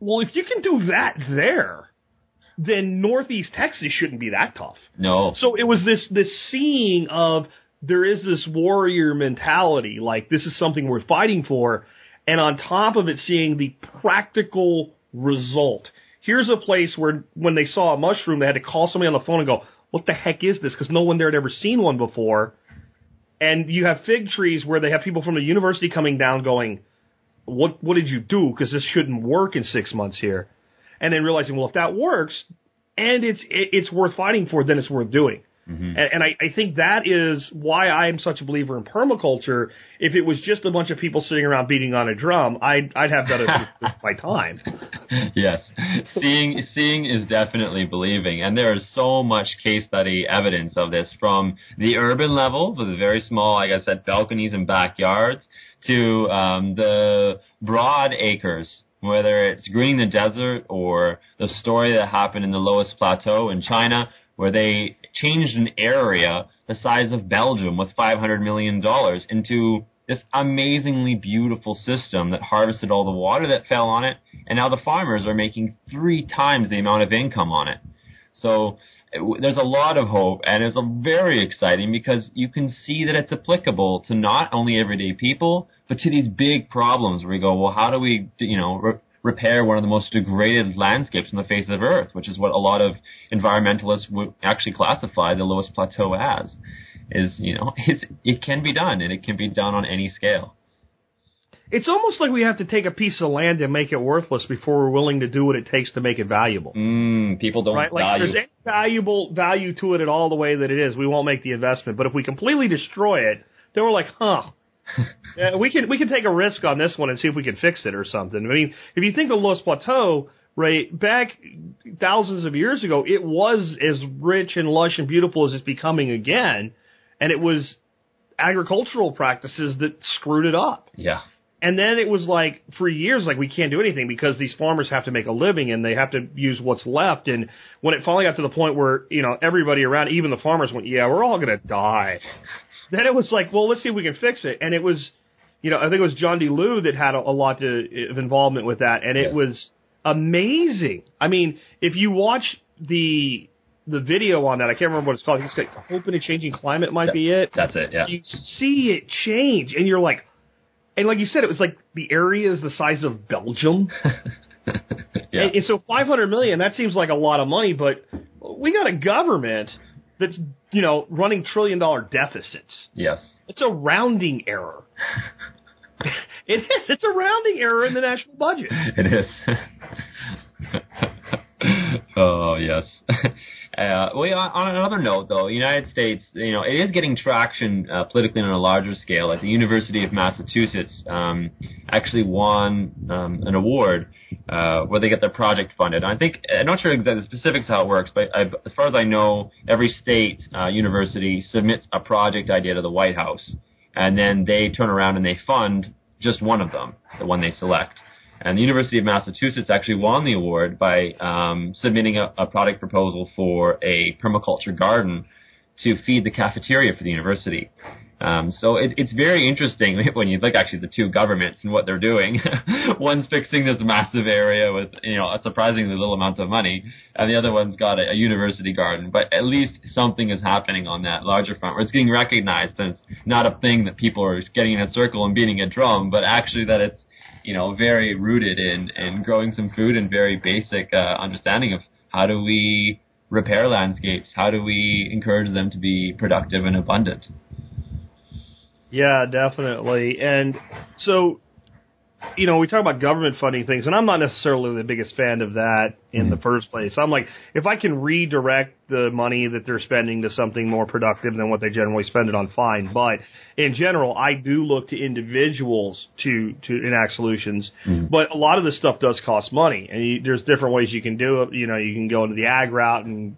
well, if you can do that there, then Northeast Texas shouldn't be that tough. No. So it was this this seeing of there is this warrior mentality, like this is something worth fighting for, and on top of it, seeing the practical result. Here's a place where when they saw a mushroom, they had to call somebody on the phone and go, "What the heck is this?" Because no one there had ever seen one before. And you have fig trees where they have people from the university coming down, going, "What what did you do? Because this shouldn't work in six months here." And then realizing, well, if that works, and it's it, it's worth fighting for, then it's worth doing. And, and I, I think that is why I'm such a believer in permaculture. If it was just a bunch of people sitting around beating on a drum, I'd I'd have done it my time. yes. Seeing seeing is definitely believing, and there is so much case study evidence of this from the urban level, with the very small, like I said, balconies and backyards, to um, the broad acres. Whether it's greening the desert or the story that happened in the Loess Plateau in China, where they changed an area the size of Belgium with $500 million into this amazingly beautiful system that harvested all the water that fell on it, and now the farmers are making three times the amount of income on it. So it there's a lot of hope, and it's a very exciting because you can see that it's applicable to not only everyday people, but to these big problems where we go, well, how do we, you know, re- repair one of the most degraded landscapes on the face of Earth, which is what a lot of environmentalists would actually classify the Loess Plateau as. Is you know, it's, it can be done, and it can be done on any scale. It's almost like we have to take a piece of land and make it worthless before we're willing to do what it takes to make it valuable. Mm, people don't right? Like if value. there's any valuable value to it at all the way that it is, we won't make the investment. But if we completely destroy it, then we're like, huh. yeah, we can we can take a risk on this one and see if we can fix it or something. I mean, if you think of Loess Plateau, right? Back thousands of years ago, it was as rich and lush and beautiful as it's becoming again, and it was agricultural practices that screwed it up. Yeah. And then it was like for years, like we can't do anything because these farmers have to make a living and they have to use what's left. And when it finally got to the point where you know everybody around, even the farmers, went, "Yeah, we're all gonna die," then it was like, "Well, let's see if we can fix it." And it was, you know, I think it was John D. Liu that had a, a lot to, of involvement with that, and it was amazing. I mean, if you watch the the video on that, I can't remember what it's called. It's like "Hope in a Changing Climate" might be it That's it. Yeah. you see it change, and you're like, and like you said, it was like the area is the size of Belgium. yeah. And, and so 500 million, that seems like a lot of money, but we got a government that's, you know, running trillion dollar deficits. yes. It's a rounding error. it is. It's a rounding error in the national budget. It is. oh yes. Uh, well, on, another note, though, the United States, you know, it is getting traction uh, politically on a larger scale. Like the University of Massachusetts um, actually won um, an award uh, where they get their project funded. I think I'm not sure exactly the specifics how it works, but I, as far as I know, every state uh, university submits a project idea to the White House, and then they turn around and they fund just one of them, the one they select. And the University of Massachusetts actually won the award by um, submitting a, a product proposal for a permaculture garden to feed the cafeteria for the university. Um, so it, it's very interesting when you look actually at the two governments and what they're doing. one's fixing this massive area with you know a surprisingly little amount of money, and the other one's got a, a university garden. But at least something is happening on that larger front where it's getting recognized and it's not a thing that people are just getting in a circle and beating a drum, but actually that it's you know very rooted in in growing some food and very basic uh, understanding of how do we repair landscapes, how do we encourage them to be productive and abundant. Yeah, definitely. And so, you know, we talk about government funding things, and I'm not necessarily the biggest fan of that in the mm-hmm. first place. I'm like, if I can redirect the money that they're spending to something more productive than what they generally spend it on, fine. But in general, I do look to individuals to to enact solutions. Mm-hmm. But a lot of this stuff does cost money, and you, there's different ways you can do it. You know, you can go into the ag route and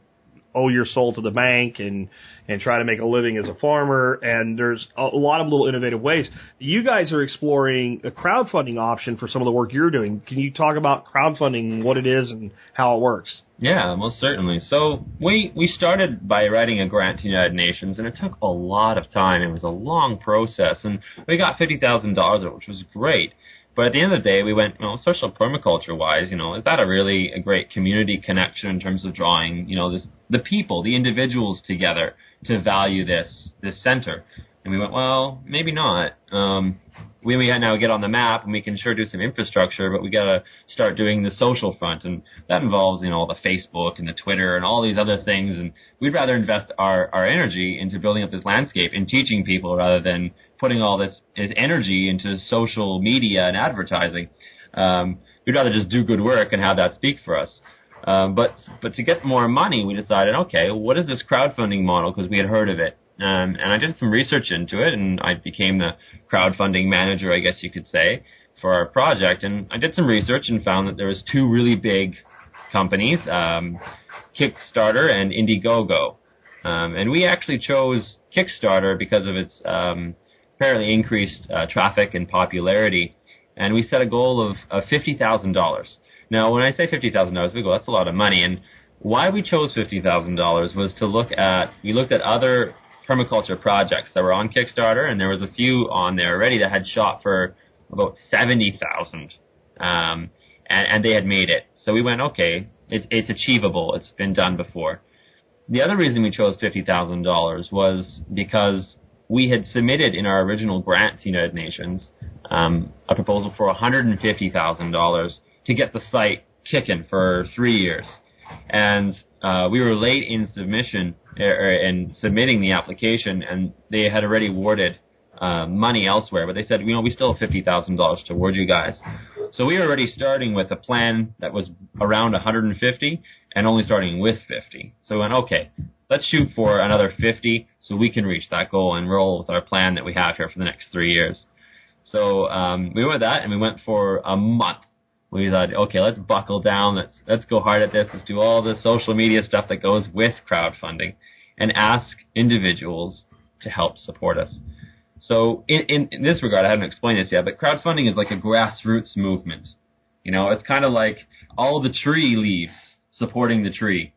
owe your soul to the bank and and try to make a living as a farmer. And there's a lot of little innovative ways. You guys are exploring a crowdfunding option for some of the work you're doing. Can you talk about crowdfunding, what it is, and how it works? Yeah, most certainly. So we we started by writing a grant to the United Nations, and it took a lot of time. It was a long process, and we got fifty thousand dollars, which was great. But at the end of the day, we went, you know, social permaculture wise, you know, is that a really a great community connection in terms of drawing, you know, this the people, the individuals together to value this this center? And we went, well, maybe not. Um, we we now get on the map and we can sure do some infrastructure, but we got to start doing the social front, and that involves you know the Facebook and the Twitter and all these other things. And we'd rather invest our our energy into building up this landscape and teaching people rather than putting all this, this energy into social media and advertising. Um, we'd rather just do good work and have that speak for us. Um, but but to get more money, we decided, okay, what is this crowdfunding model? Because we had heard of it, um, and I did some research into it, and I became the crowdfunding manager, I guess you could say, for our project. And I did some research and found that there was two really big companies, um, Kickstarter and Indiegogo. Um, and we actually chose Kickstarter because of its um, apparently increased uh, traffic and popularity. And we set a goal of, of fifty thousand dollars. Now, when I say $50,000, we go, that's a lot of money. And why we chose $50,000 was to look at, we looked at other permaculture projects that were on Kickstarter, and there was a few on there already that had shot for about 70000 um, and, and they had made it. So we went, okay, it, it's achievable. It's been done before. The other reason we chose $50,000 was because we had submitted in our original grant to United Nations um, a proposal for $150,000 to get the site kicking for three years, and uh, we were late in submission er, in submitting the application, and they had already awarded uh, money elsewhere, but they said, you know, we still have fifty thousand dollars to award you guys. So we were already starting with a plan that was around 150 and only starting with 50. So we went, okay, let's shoot for another 50 so we can reach that goal and roll with our plan that we have here for the next three years. So um, we went with that and we went for a month we thought, okay, let's buckle down. Let's let's go hard at this. Let's do all the social media stuff that goes with crowdfunding, and ask individuals to help support us. So in, in, in this regard, I haven't explained this yet, but crowdfunding is like a grassroots movement. You know, it's kind of like all the tree leaves supporting the tree.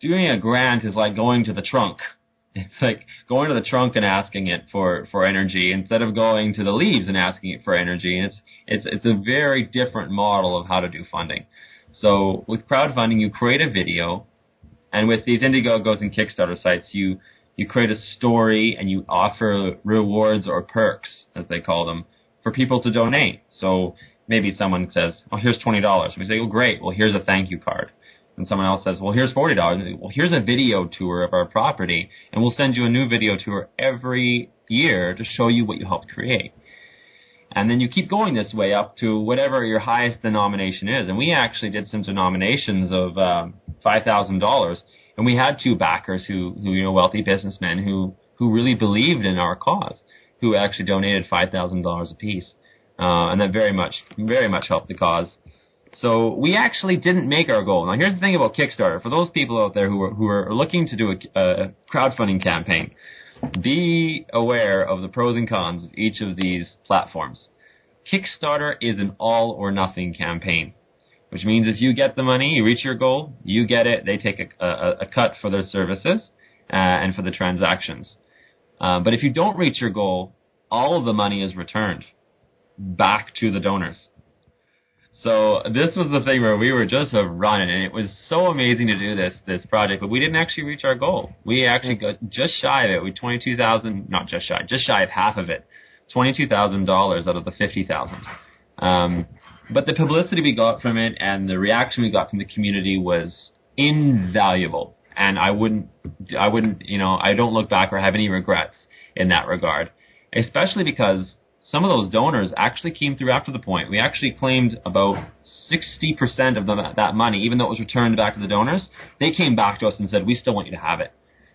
Doing a grant is like going to the trunk. It's like going to the trunk and asking it for, for energy instead of going to the leaves and asking it for energy. And it's, it's, it's a very different model of how to do funding. So with crowdfunding, you create a video and with these Indiegogos and Kickstarter sites, you, you create a story and you offer rewards or perks, as they call them, for people to donate. So maybe someone says, "Oh, here's twenty dollars." We say, "Oh, great. Well, here's a thank you card." And someone else says, "Well, here's forty dollars." Well, here's a video tour of our property, and we'll send you a new video tour every year to show you what you helped create. And then you keep going this way up to whatever your highest denomination is. And we actually did some denominations of um, five thousand dollars, and we had two backers who, who you know, wealthy businessmen who who really believed in our cause, who actually donated five thousand dollars apiece uh, and that very much, very much helped the cause. So we actually didn't make our goal. Now here's the thing about Kickstarter. For those people out there who are, who are looking to do a, a crowdfunding campaign, be aware of the pros and cons of each of these platforms. Kickstarter is an all or nothing campaign, which means if you get the money, you reach your goal, you get it, they take a, a, a cut for their services uh, and for the transactions. Uh, but if you don't reach your goal, all of the money is returned back to the donors. So this was the thing where we were just running, and it was so amazing to do this this project, but we didn't actually reach our goal. We actually got just shy of it. We twenty two thousand, not just shy, just shy of half of it, twenty two thousand dollars out of the fifty thousand. Um, but the publicity we got from it and the reaction we got from the community was invaluable, and I wouldn't, I wouldn't, you know, I don't look back or have any regrets in that regard, especially because some of those donors actually came through after the point. We actually claimed about 60% of the, that money, even though it was returned back to the donors. They came back to us and said, we still want you to have it.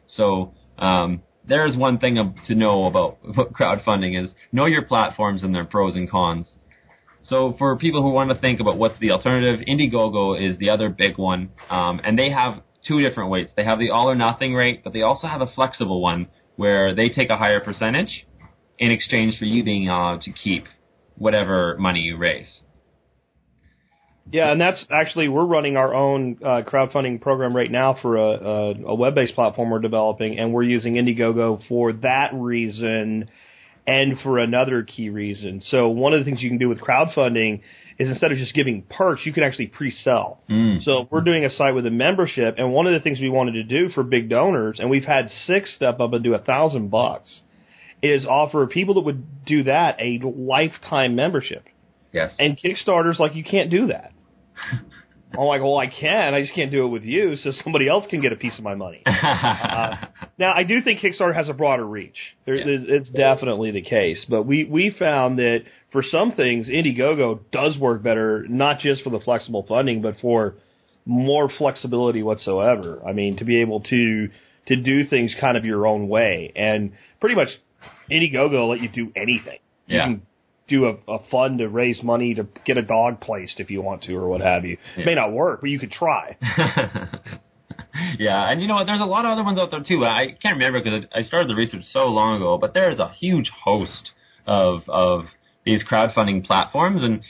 So, um, there's one thing to know about, crowdfunding is know your platforms and their pros and cons. So for people who want to think about what's the alternative, Indiegogo is the other big one, um, and they have two different weights. They have the all or nothing rate, but they also have a flexible one where they take a higher percentage in exchange for you being allowed to keep whatever money you raise. Yeah, and that's actually we're running our own uh, crowdfunding program right now for a, a, a web-based platform we're developing, and we're using Indiegogo for that reason and for another key reason. So one of the things you can do with crowdfunding is instead of just giving perks, you can actually pre-sell. Mm. So we're doing a site with a membership, and one of the things we wanted to do for big donors, and we've had six step up and do a thousand bucks is offer people that would do that a lifetime membership. Yes. And Kickstarter's like, you can't do that. I'm like, well, I can. I just can't do it with you, so somebody else can get a piece of my money. uh, now, I do think Kickstarter has a broader reach. There, Yeah. It's definitely the case, but we we found that for some things, Indiegogo does work better, not just for the flexible funding, but for more flexibility whatsoever. I mean, to be able to to do things kind of your own way, and pretty much Indiegogo will let you do anything. You can do a, a fund to raise money to get a dog placed if you want to or what have you. Yeah. It may not work, but you could try. yeah, and you know what? There's a lot of other ones out there too. I can't remember because I started the research so long ago, but there's a huge host of of these crowdfunding platforms. And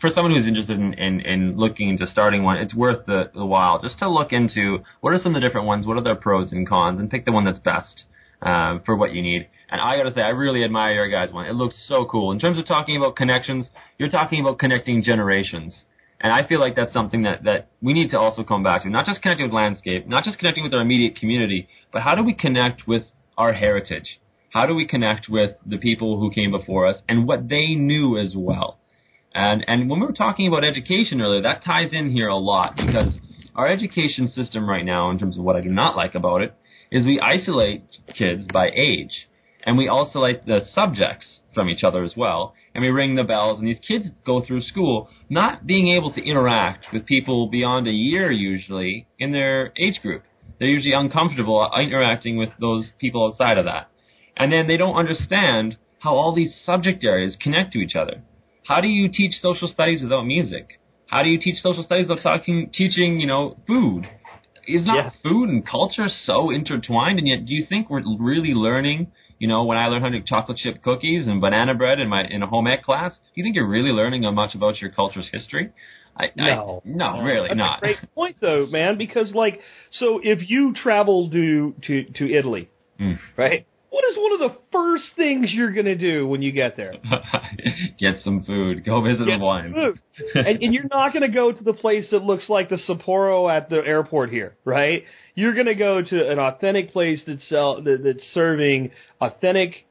for someone who's interested in, in, in looking into starting one, it's worth the, the while just to look into what are some of the different ones, what are their pros and cons, and pick the one that's best um, for what you need. And I gotta say, I really admire your guys' one. It looks so cool. In terms of talking about connections, you're talking about connecting generations. And I feel like that's something that, that we need to also come back to. Not just connecting with landscape, not just connecting with our immediate community, but how do we connect with our heritage? How do we connect with the people who came before us and what they knew as well? And, and when we were talking about education earlier, that ties in here a lot because our education system right now, in terms of what I do not like about it, is we isolate kids by age. And we isolate the subjects from each other as well. And we ring the bells and these kids go through school not being able to interact with people beyond a year usually in their age group. They're usually uncomfortable interacting with those people outside of that. And then they don't understand how all these subject areas connect to each other. How do you teach social studies without music? how do you teach social studies without talking, teaching, you know, food? Is not Yeah. food and culture so intertwined? And yet, do you think we're really learning? You know, when I learned how to make chocolate chip cookies and banana bread in my in a home ec class, do you think you're really learning much about your culture's history? I, No. I, no, really not. That's not. a great point, though, man. Because like, so if you travel to to to Italy, Mm. right? What is one of the first things you're going to do when you get there? Get some food. Go visit Get a wine. and, and you're not going to go to the place that looks like the Sbarro at the airport here, right? You're going to go to an authentic place that's sell, that, that's serving authentic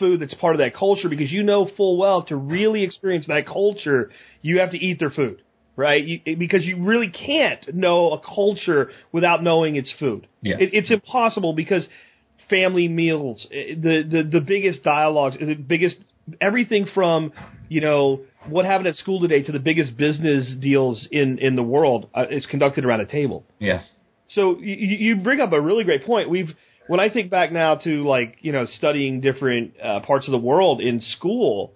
food that's part of that culture because you know full well to really experience that culture, you have to eat their food, right? You, because you really can't know a culture without knowing its food. Yes. It, it's impossible because family meals, eh, the the the biggest dialogues, the biggest everything from you know what happened at school today to the biggest business deals in in the world uh, is conducted around a table. Yes. So you, you bring up a really great point. We've when I think back now to like you know studying different uh, parts of the world in school,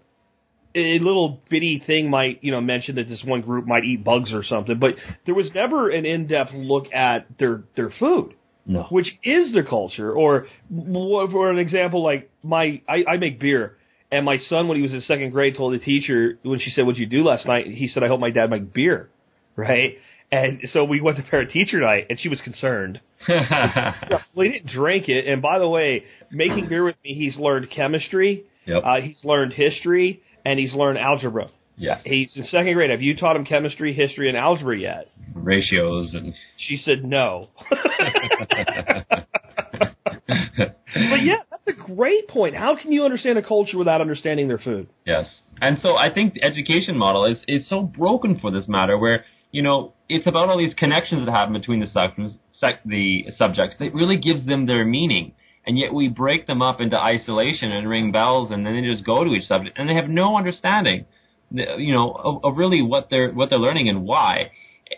a little bitty thing might you know mention that this one group might eat bugs or something, but there was never an in-depth look at their their food No. which is the culture. Or for an example, like my I, I make beer, and my son when he was in second grade told the teacher when she said, "What'd you do last night?" He said, "I hope my dad make beer." Right. And so we went to parent teacher night, and she was concerned. Well, he didn't drink it. And by the way, making beer with me, he's learned chemistry, Yep. uh, he's learned history, and he's learned algebra. Yeah. He's in second grade. Have you taught him chemistry, history, and algebra yet? Ratios and. She said no. But yeah, that's a great point. How can you understand a culture without understanding their food? Yes. And so I think the education model is, is so broken for this matter where, you know, it's about all these connections that happen between the sections, sec, the subjects that really gives them their meaning. And yet we break them up into isolation and ring bells and then they just go to each subject and they have no understanding, you know, of, of really what they're, what they're learning and why.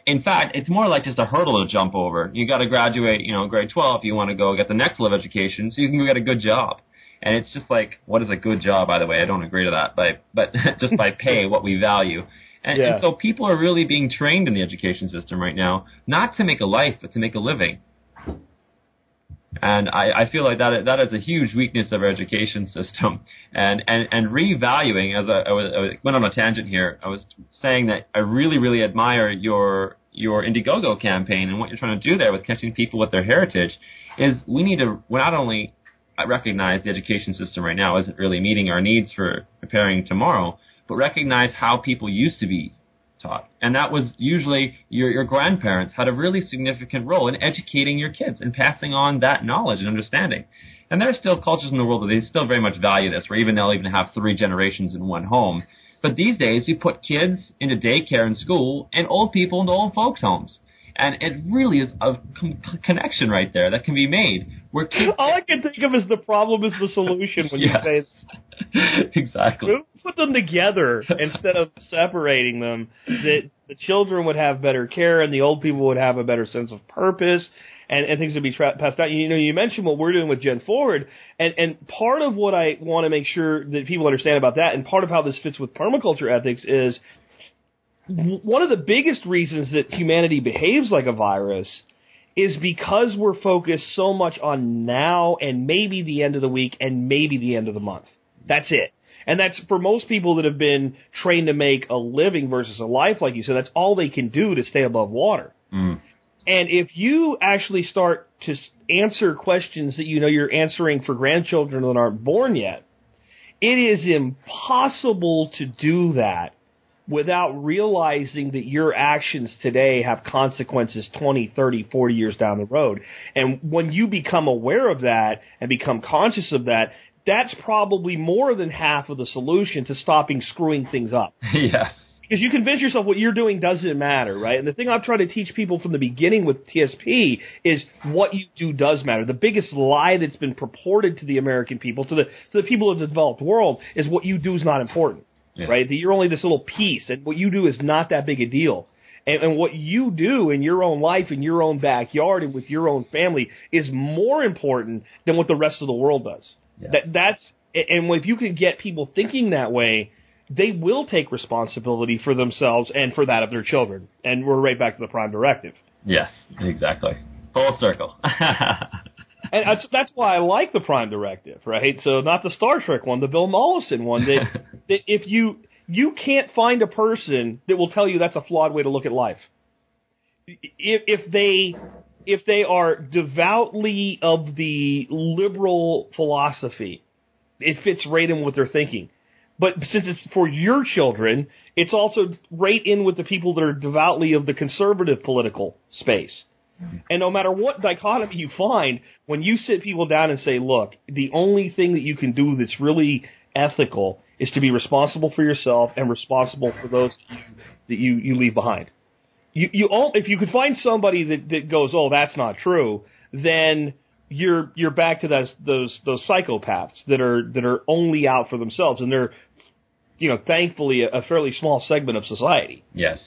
In fact, it's more like just a hurdle to jump over. You got to graduate, you know, grade 12 if you want to go get the next level of education so you can go get a good job. And it's just like, what is a good job, by the way? I don't agree to that, but, but just by pay, what we value. And, Yeah. and so people are really being trained in the education system right now, not to make a life, but to make a living. And I, I feel like that that is a huge weakness of our education system. And and and revaluing, as I, I, was, I went on a tangent here, I was saying that I really really admire your your Indiegogo campaign and what you're trying to do there with connecting people with their heritage. Is we need to not only recognize the education system right now isn't really meeting our needs for preparing tomorrow, but recognize how people used to be taught. And that was usually your, your grandparents had a really significant role in educating your kids and passing on that knowledge and understanding. And there are still cultures in the world that they still very much value this, where even they'll even have three generations in one home. But these days, we put kids into daycare and school and old people into old folks' homes. And it really is a con- connection right there that can be made where. All I can think of is the problem is the solution when Yes. you say exactly. put them together instead of separating them. That the children would have better care and the old people would have a better sense of purpose and, and things would be tra- passed down. You know, you mentioned what we're doing with Gen Forward, and and part of what I want to make sure that people understand about that, and part of how this fits with permaculture ethics is one of the biggest reasons that humanity behaves like a virus is because we're focused so much on now and maybe the end of the week and maybe the end of the month. That's it. And that's for most people that have been trained to make a living versus a life, like you said, that's all they can do to stay above water. Mm. And if you actually start to answer questions that you know you're answering for grandchildren that aren't born yet, it is impossible to do that without realizing that your actions today have consequences 20, 30, 40 years down the road. And when you become aware of that and become conscious of that, that's probably more than half of the solution to stopping screwing things up yes. because you convince yourself what you're doing doesn't matter, right? And the thing I've tried to teach people from the beginning with TSP is what you do does matter. The biggest lie that's been purported to the American people, to the to the people of the developed world, is what you do is not important, Yeah. right? That you're only this little piece, and what you do is not that big a deal. And, and what you do in your own life, in your own backyard, and with your own family is more important than what the rest of the world does. Yes. That that's and if you can get people thinking that way, they will take responsibility for themselves and for that of their children. And we're right back to the prime directive. Yes, exactly. Full circle. And that's, that's why I like the Prime Directive, right? So not the Star Trek one, the Bill Mollison one. That, that if you you can't find a person that will tell you that's a flawed way to look at life. If if they if they are devoutly of the liberal philosophy, it fits right in with their thinking. But since it's for your children, it's also right in with the people that are devoutly of the conservative political space. And no matter what dichotomy you find, when you sit people down and say, look, the only thing that you can do that's really ethical is to be responsible for yourself and responsible for those that you, that you, you leave behind. You, you all, if you could find somebody that, that goes, oh, that's not true, then you're, you're back to those, those, those psychopaths that are, that are only out for themselves and they're, you know, thankfully a, a fairly small segment of society. Yes.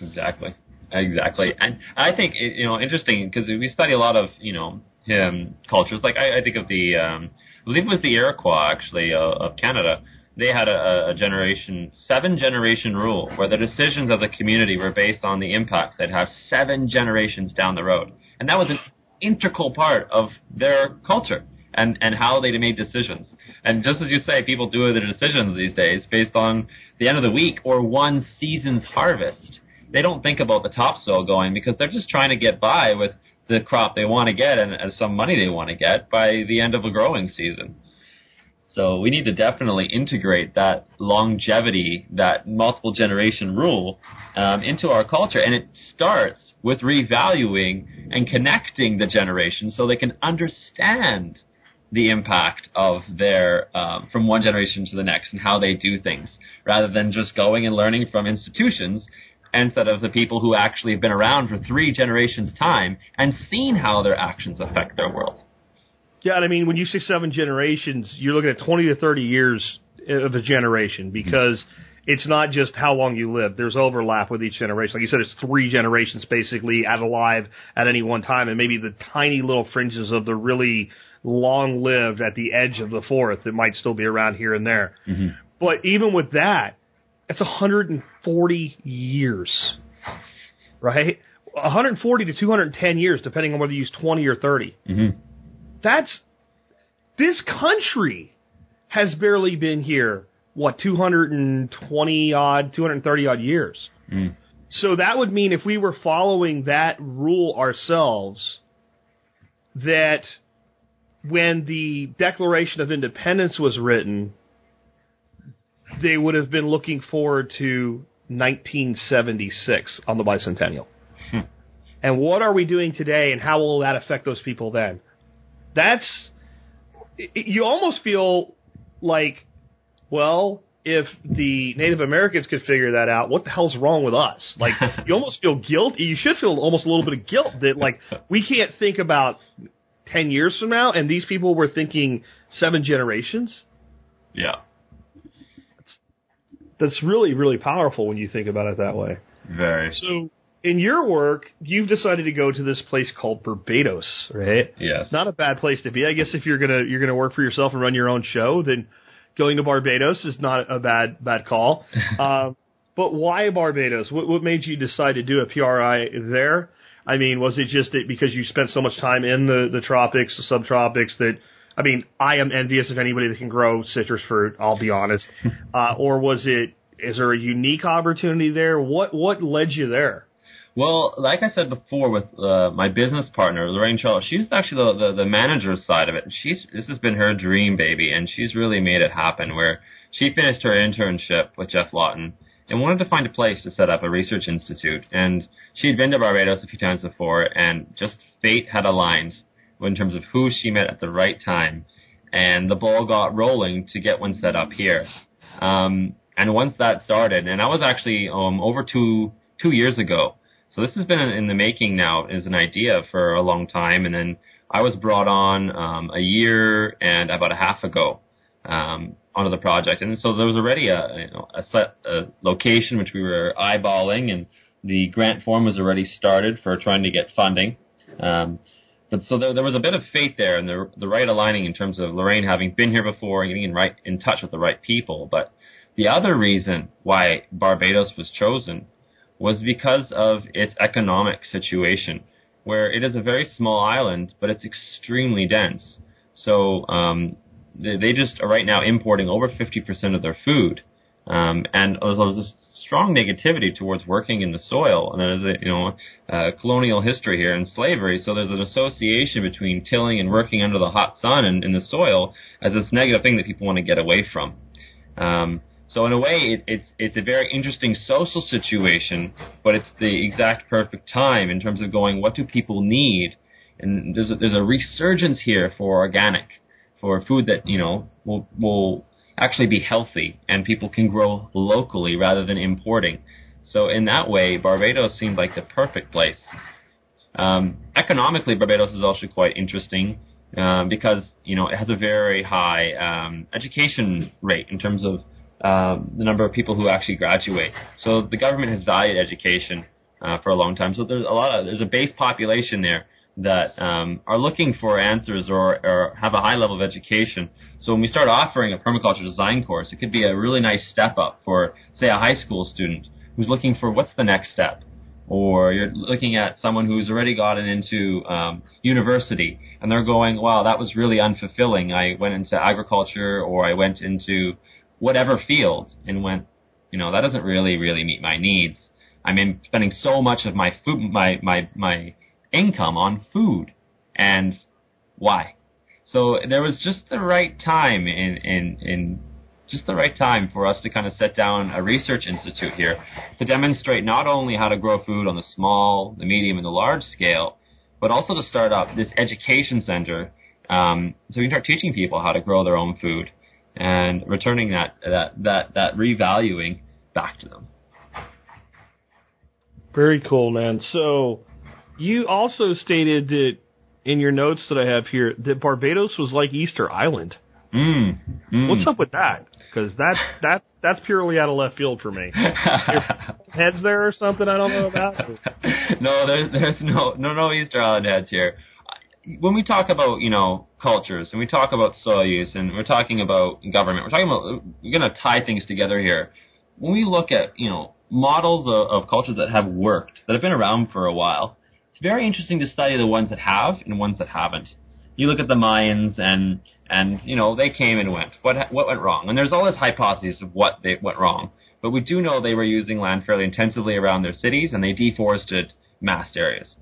Exactly. Exactly. And I think, you know, interesting because we study a lot of, you know, um, cultures. Like I, I think of the, um, I believe it was the Iroquois actually uh, of Canada. They had a, a generation, seven generation rule where the decisions as a community were based on the impacts they'd have seven generations down the road. And that was an integral part of their culture and, and how they made decisions. And just as you say, people do their decisions these days based on the end of the week or one season's harvest they don't think about the topsoil going because they're just trying to get by with the crop they want to get and, and some money they want to get by the end of a growing season. So we need to definitely integrate that longevity, that multiple generation rule um, into our culture. And it starts with revaluing and connecting the generations so they can understand the impact of their um, from one generation to the next and how they do things rather than just going and learning from institutions instead of the people who actually have been around for three generations' time and seen how their actions affect their world. Yeah, I mean, when you say seven generations, you're looking at 20 to 30 years of a generation because mm-hmm. it's not just how long you live. There's overlap with each generation. Like you said, it's three generations basically at alive at any one time, and maybe the tiny little fringes of the really long lived at the edge of the fourth that might still be around here and there. Mm-hmm. But even with that, that's 140 years, right? 140 to 210 years, depending on whether you use 20 or 30. Mm-hmm. That's this country has barely been here. What 220 odd, 230 odd years. Mm. So that would mean if we were following that rule ourselves, that when the Declaration of Independence was written, they would have been looking forward to 1976 on the bicentennial. Hmm. And what are we doing today, and how will that affect those people then? That's you almost feel like, well, if the Native Americans could figure that out, what the hell's wrong with us? Like, you almost feel guilty. You should feel almost a little bit of guilt that, like, we can't think about 10 years from now, and these people were thinking seven generations. Yeah that's really really powerful when you think about it that way. Very. So in your work, you've decided to go to this place called Barbados, right? Yes. Not a bad place to be. I guess if you're gonna you're gonna work for yourself and run your own show, then going to Barbados is not a bad bad call. um, but why Barbados? What, what made you decide to do a PRI there? I mean, was it just that because you spent so much time in the the tropics, the subtropics that I mean, I am envious of anybody that can grow citrus fruit. I'll be honest. Uh, or was it? Is there a unique opportunity there? What what led you there? Well, like I said before, with uh, my business partner Lorraine Charles, she's actually the, the the manager side of it. She's this has been her dream baby, and she's really made it happen. Where she finished her internship with Geoff Lawton and wanted to find a place to set up a research institute. And she'd been to Barbados a few times before, and just fate had aligned in terms of who she met at the right time, and the ball got rolling to get one set up here. Um, and once that started, and I was actually um, over two two years ago, so this has been in the making now as an idea for a long time, and then I was brought on um, a year and about a half ago um, onto the project, and so there was already a you know, a set a location which we were eyeballing, and the grant form was already started for trying to get funding. Um, but so there, there was a bit of fate there and the, the right aligning in terms of Lorraine having been here before and getting in right in touch with the right people. But The other reason why Barbados was chosen was because of its economic situation, where it is a very small island, but it's extremely dense. So um, they, they just are right now importing over 50% of their food. Um, and there's, a strong negativity towards working in the soil, and there's a you know uh, colonial history here and slavery. So there's an association between tilling and working under the hot sun and in the soil as this negative thing that people want to get away from. Um, so in a way, it, it's it's a very interesting social situation, but it's the exact perfect time in terms of going. What do people need? And there's a, there's a resurgence here for organic, for food that you know will will actually be healthy and people can grow locally rather than importing. So in that way, Barbados seemed like the perfect place. Um, economically, Barbados is also quite interesting um, because you know it has a very high um, education rate in terms of um, the number of people who actually graduate. So the government has valued education uh, for a long time. So there's a lot of there's a base population there that um, are looking for answers or, or have a high level of education. So when we start offering a permaculture design course, it could be a really nice step up for, say, a high school student who's looking for what's the next step. Or you're looking at someone who's already gotten into um, university and they're going, wow, that was really unfulfilling. I went into agriculture or I went into whatever field and went, you know, that doesn't really, really meet my needs. I'm in spending so much of my food, my, my, my income on food and why. So there was just the right time in, in, in just the right time for us to kind of set down a research institute here to demonstrate not only how to grow food on the small, the medium, and the large scale, but also to start up this education center um, so we can start teaching people how to grow their own food and returning that that that that revaluing back to them. Very cool, man. So you also stated that in your notes that I have here that Barbados was like Easter Island. Mm, mm. What's up with that? Because that's that's that's purely out of left field for me. heads there or something I don't know about. no, there's there's no no no Easter Island heads here. When we talk about you know cultures and we talk about soil use and we're talking about government, we're talking about we're going to tie things together here. When we look at you know models of, of cultures that have worked that have been around for a while, it's very interesting to study the ones that have and ones that haven't. You look at the Mayans and and you know they came and went. What what went wrong? And there's all this hypotheses of what they went wrong. But we do know they were using land fairly intensively around their cities and they deforested vast areas.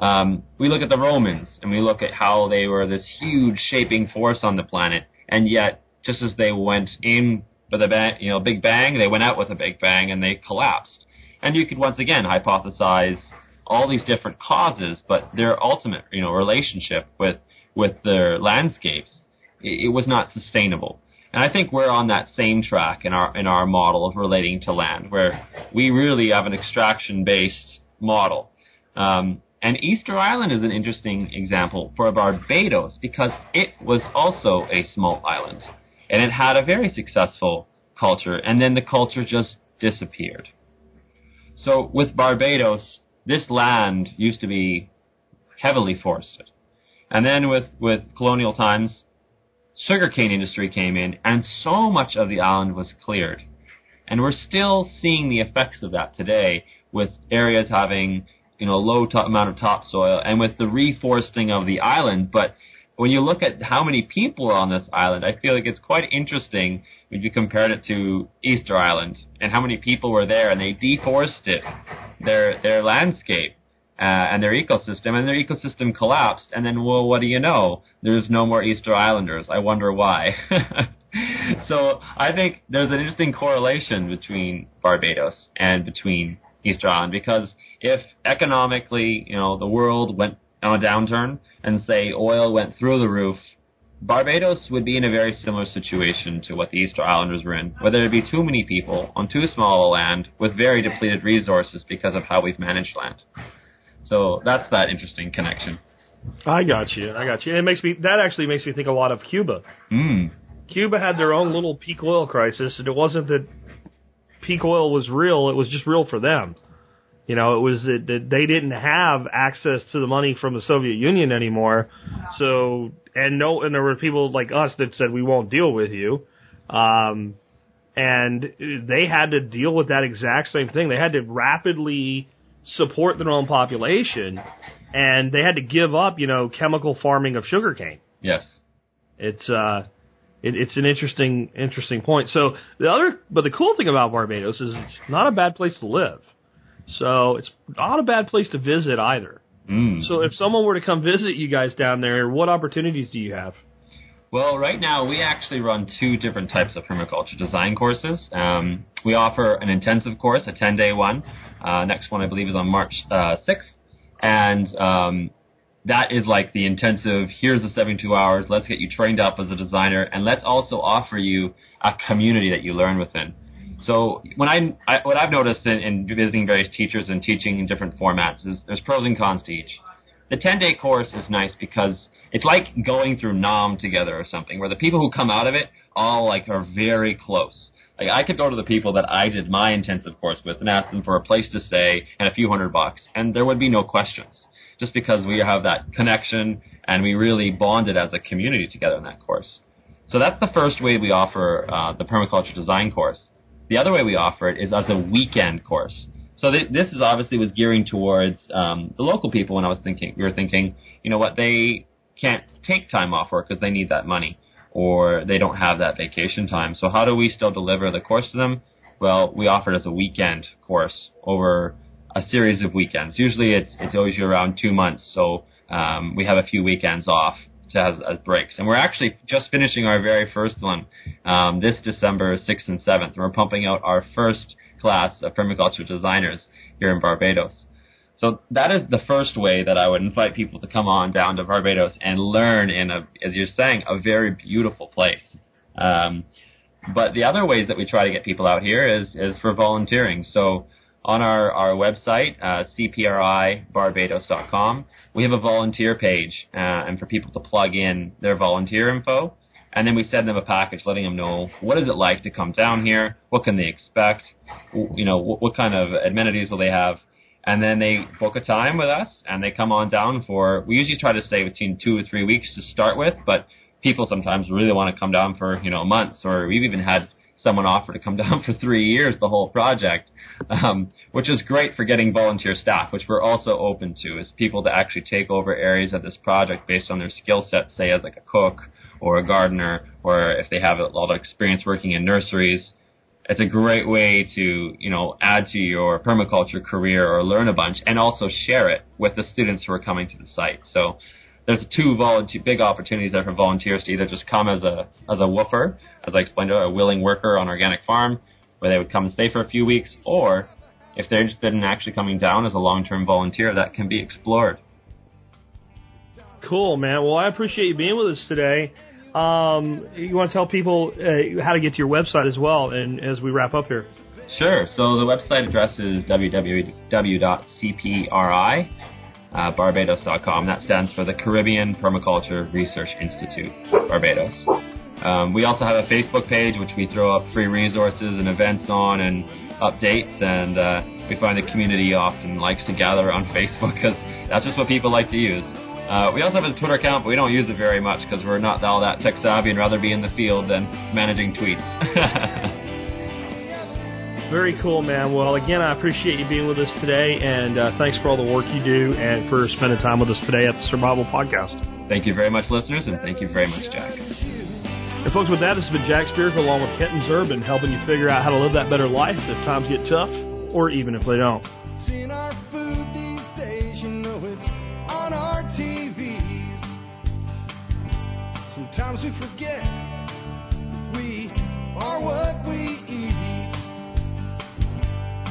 Um, we look at the Romans and we look at how they were this huge shaping force on the planet, and yet just as they went in with a bang, you know, big bang, they went out with a big bang and they collapsed. And you could once again hypothesize all these different causes, but their ultimate, you know, relationship with with their landscapes, it, it was not sustainable. And I think we're on that same track in our in our model of relating to land, where we really have an extraction based model. Um, and Easter Island is an interesting example for Barbados because it was also a small island, and it had a very successful culture, and then the culture just disappeared. So with Barbados, this land used to be heavily forested. And then with, with colonial times, sugarcane industry came in and so much of the island was cleared. And we're still seeing the effects of that today with areas having, you know, low amount of topsoil and with the reforesting of the island. But when you look at how many people are on this island, I feel like it's quite interesting if you compared it to Easter Island and how many people were there and they deforested their their landscape uh, and their ecosystem, and their ecosystem collapsed. And then, well, what do you know? There's no more Easter Islanders. I wonder why. so I think there's an interesting correlation between Barbados and between Easter Island because if economically, you know, the world went on a downturn and say oil went through the roof Barbados would be in a very similar situation to what the Easter Islanders were in, where there'd be too many people on too small a land with very depleted resources because of how we've managed land. So that's that interesting connection. I got you. I got you. And it makes me that actually makes me think a lot of Cuba. Mm. Cuba had their own little peak oil crisis, and it wasn't that peak oil was real; it was just real for them. You know, it was that, that they didn't have access to the money from the Soviet Union anymore. So, and no, and there were people like us that said we won't deal with you. Um, and they had to deal with that exact same thing. They had to rapidly support their own population, and they had to give up, you know, chemical farming of sugarcane. Yes. It's uh, it, it's an interesting interesting point. So the other, but the cool thing about Barbados is it's not a bad place to live. So it's not a bad place to visit either. Mm. So if someone were to come visit you guys down there, what opportunities do you have? Well, right now we actually run two different types of permaculture design courses. Um, we offer an intensive course, a 10-day one. Uh, next one, I believe, is on March uh, 6th, and um, that is like the intensive. Here's the 72 hours. Let's get you trained up as a designer, and let's also offer you a community that you learn within. So when I, I what I've noticed in, in visiting various teachers and teaching in different formats is there's pros and cons to each. The 10 day course is nice because it's like going through Nam together or something, where the people who come out of it all like are very close. Like I could go to the people that I did my intensive course with and ask them for a place to stay and a few hundred bucks, and there would be no questions, just because we have that connection and we really bonded as a community together in that course. So that's the first way we offer uh, the permaculture design course. The other way we offer it is as a weekend course. So th- this is obviously was gearing towards um, the local people. When I was thinking, we were thinking, you know what, they can't take time off work because they need that money, or they don't have that vacation time. So how do we still deliver the course to them? Well, we offer it as a weekend course over a series of weekends. Usually, it's it's always around two months. So um, we have a few weekends off as, as breaks. And we're actually just finishing our very first one um, this December 6th and 7th. And we're pumping out our first class of permaculture designers here in Barbados. So that is the first way that I would invite people to come on down to Barbados and learn in a, as you're saying, a very beautiful place. Um, but the other ways that we try to get people out here is, is for volunteering. So on our, our website, uh, cpribarbados.com, we have a volunteer page, uh, and for people to plug in their volunteer info. And then we send them a package letting them know what is it like to come down here, what can they expect, you know, what, what kind of amenities will they have. And then they book a time with us and they come on down for, we usually try to stay between two or three weeks to start with, but people sometimes really want to come down for, you know, months or we've even had someone offer to come down for three years, the whole project, um, which is great for getting volunteer staff, which we're also open to, is people to actually take over areas of this project based on their skill set, say as like a cook or a gardener, or if they have a lot of experience working in nurseries. It's a great way to, you know, add to your permaculture career or learn a bunch and also share it with the students who are coming to the site. So there's two volunteer, big opportunities there for volunteers to either just come as a as a woofer, as I explained, a willing worker on organic farm, where they would come and stay for a few weeks, or if they're interested in actually coming down as a long-term volunteer, that can be explored. Cool, man. Well, I appreciate you being with us today. Um, you want to tell people uh, how to get to your website as well, and as we wrap up here. Sure. So the website address is www.cpri uh, barbados.com. That stands for the Caribbean Permaculture Research Institute, Barbados. Um, we also have a Facebook page which we throw up free resources and events on and updates, and uh, we find the community often likes to gather on Facebook because that's just what people like to use. Uh, we also have a Twitter account, but we don't use it very much because we're not all that tech savvy and rather be in the field than managing tweets. Very cool, man. Well, again, I appreciate you being with us today, and uh, thanks for all the work you do and for spending time with us today at the Survival Podcast. thank you very much, listeners, and thank you very much, Jack. And folks, with that, this has been Jack Spirko along with Kenton Zerbin helping you figure out how to live that better life if times get tough or even if they don't. It's in our food these days, you know it's on our TVs. Sometimes we forget we are what we eat.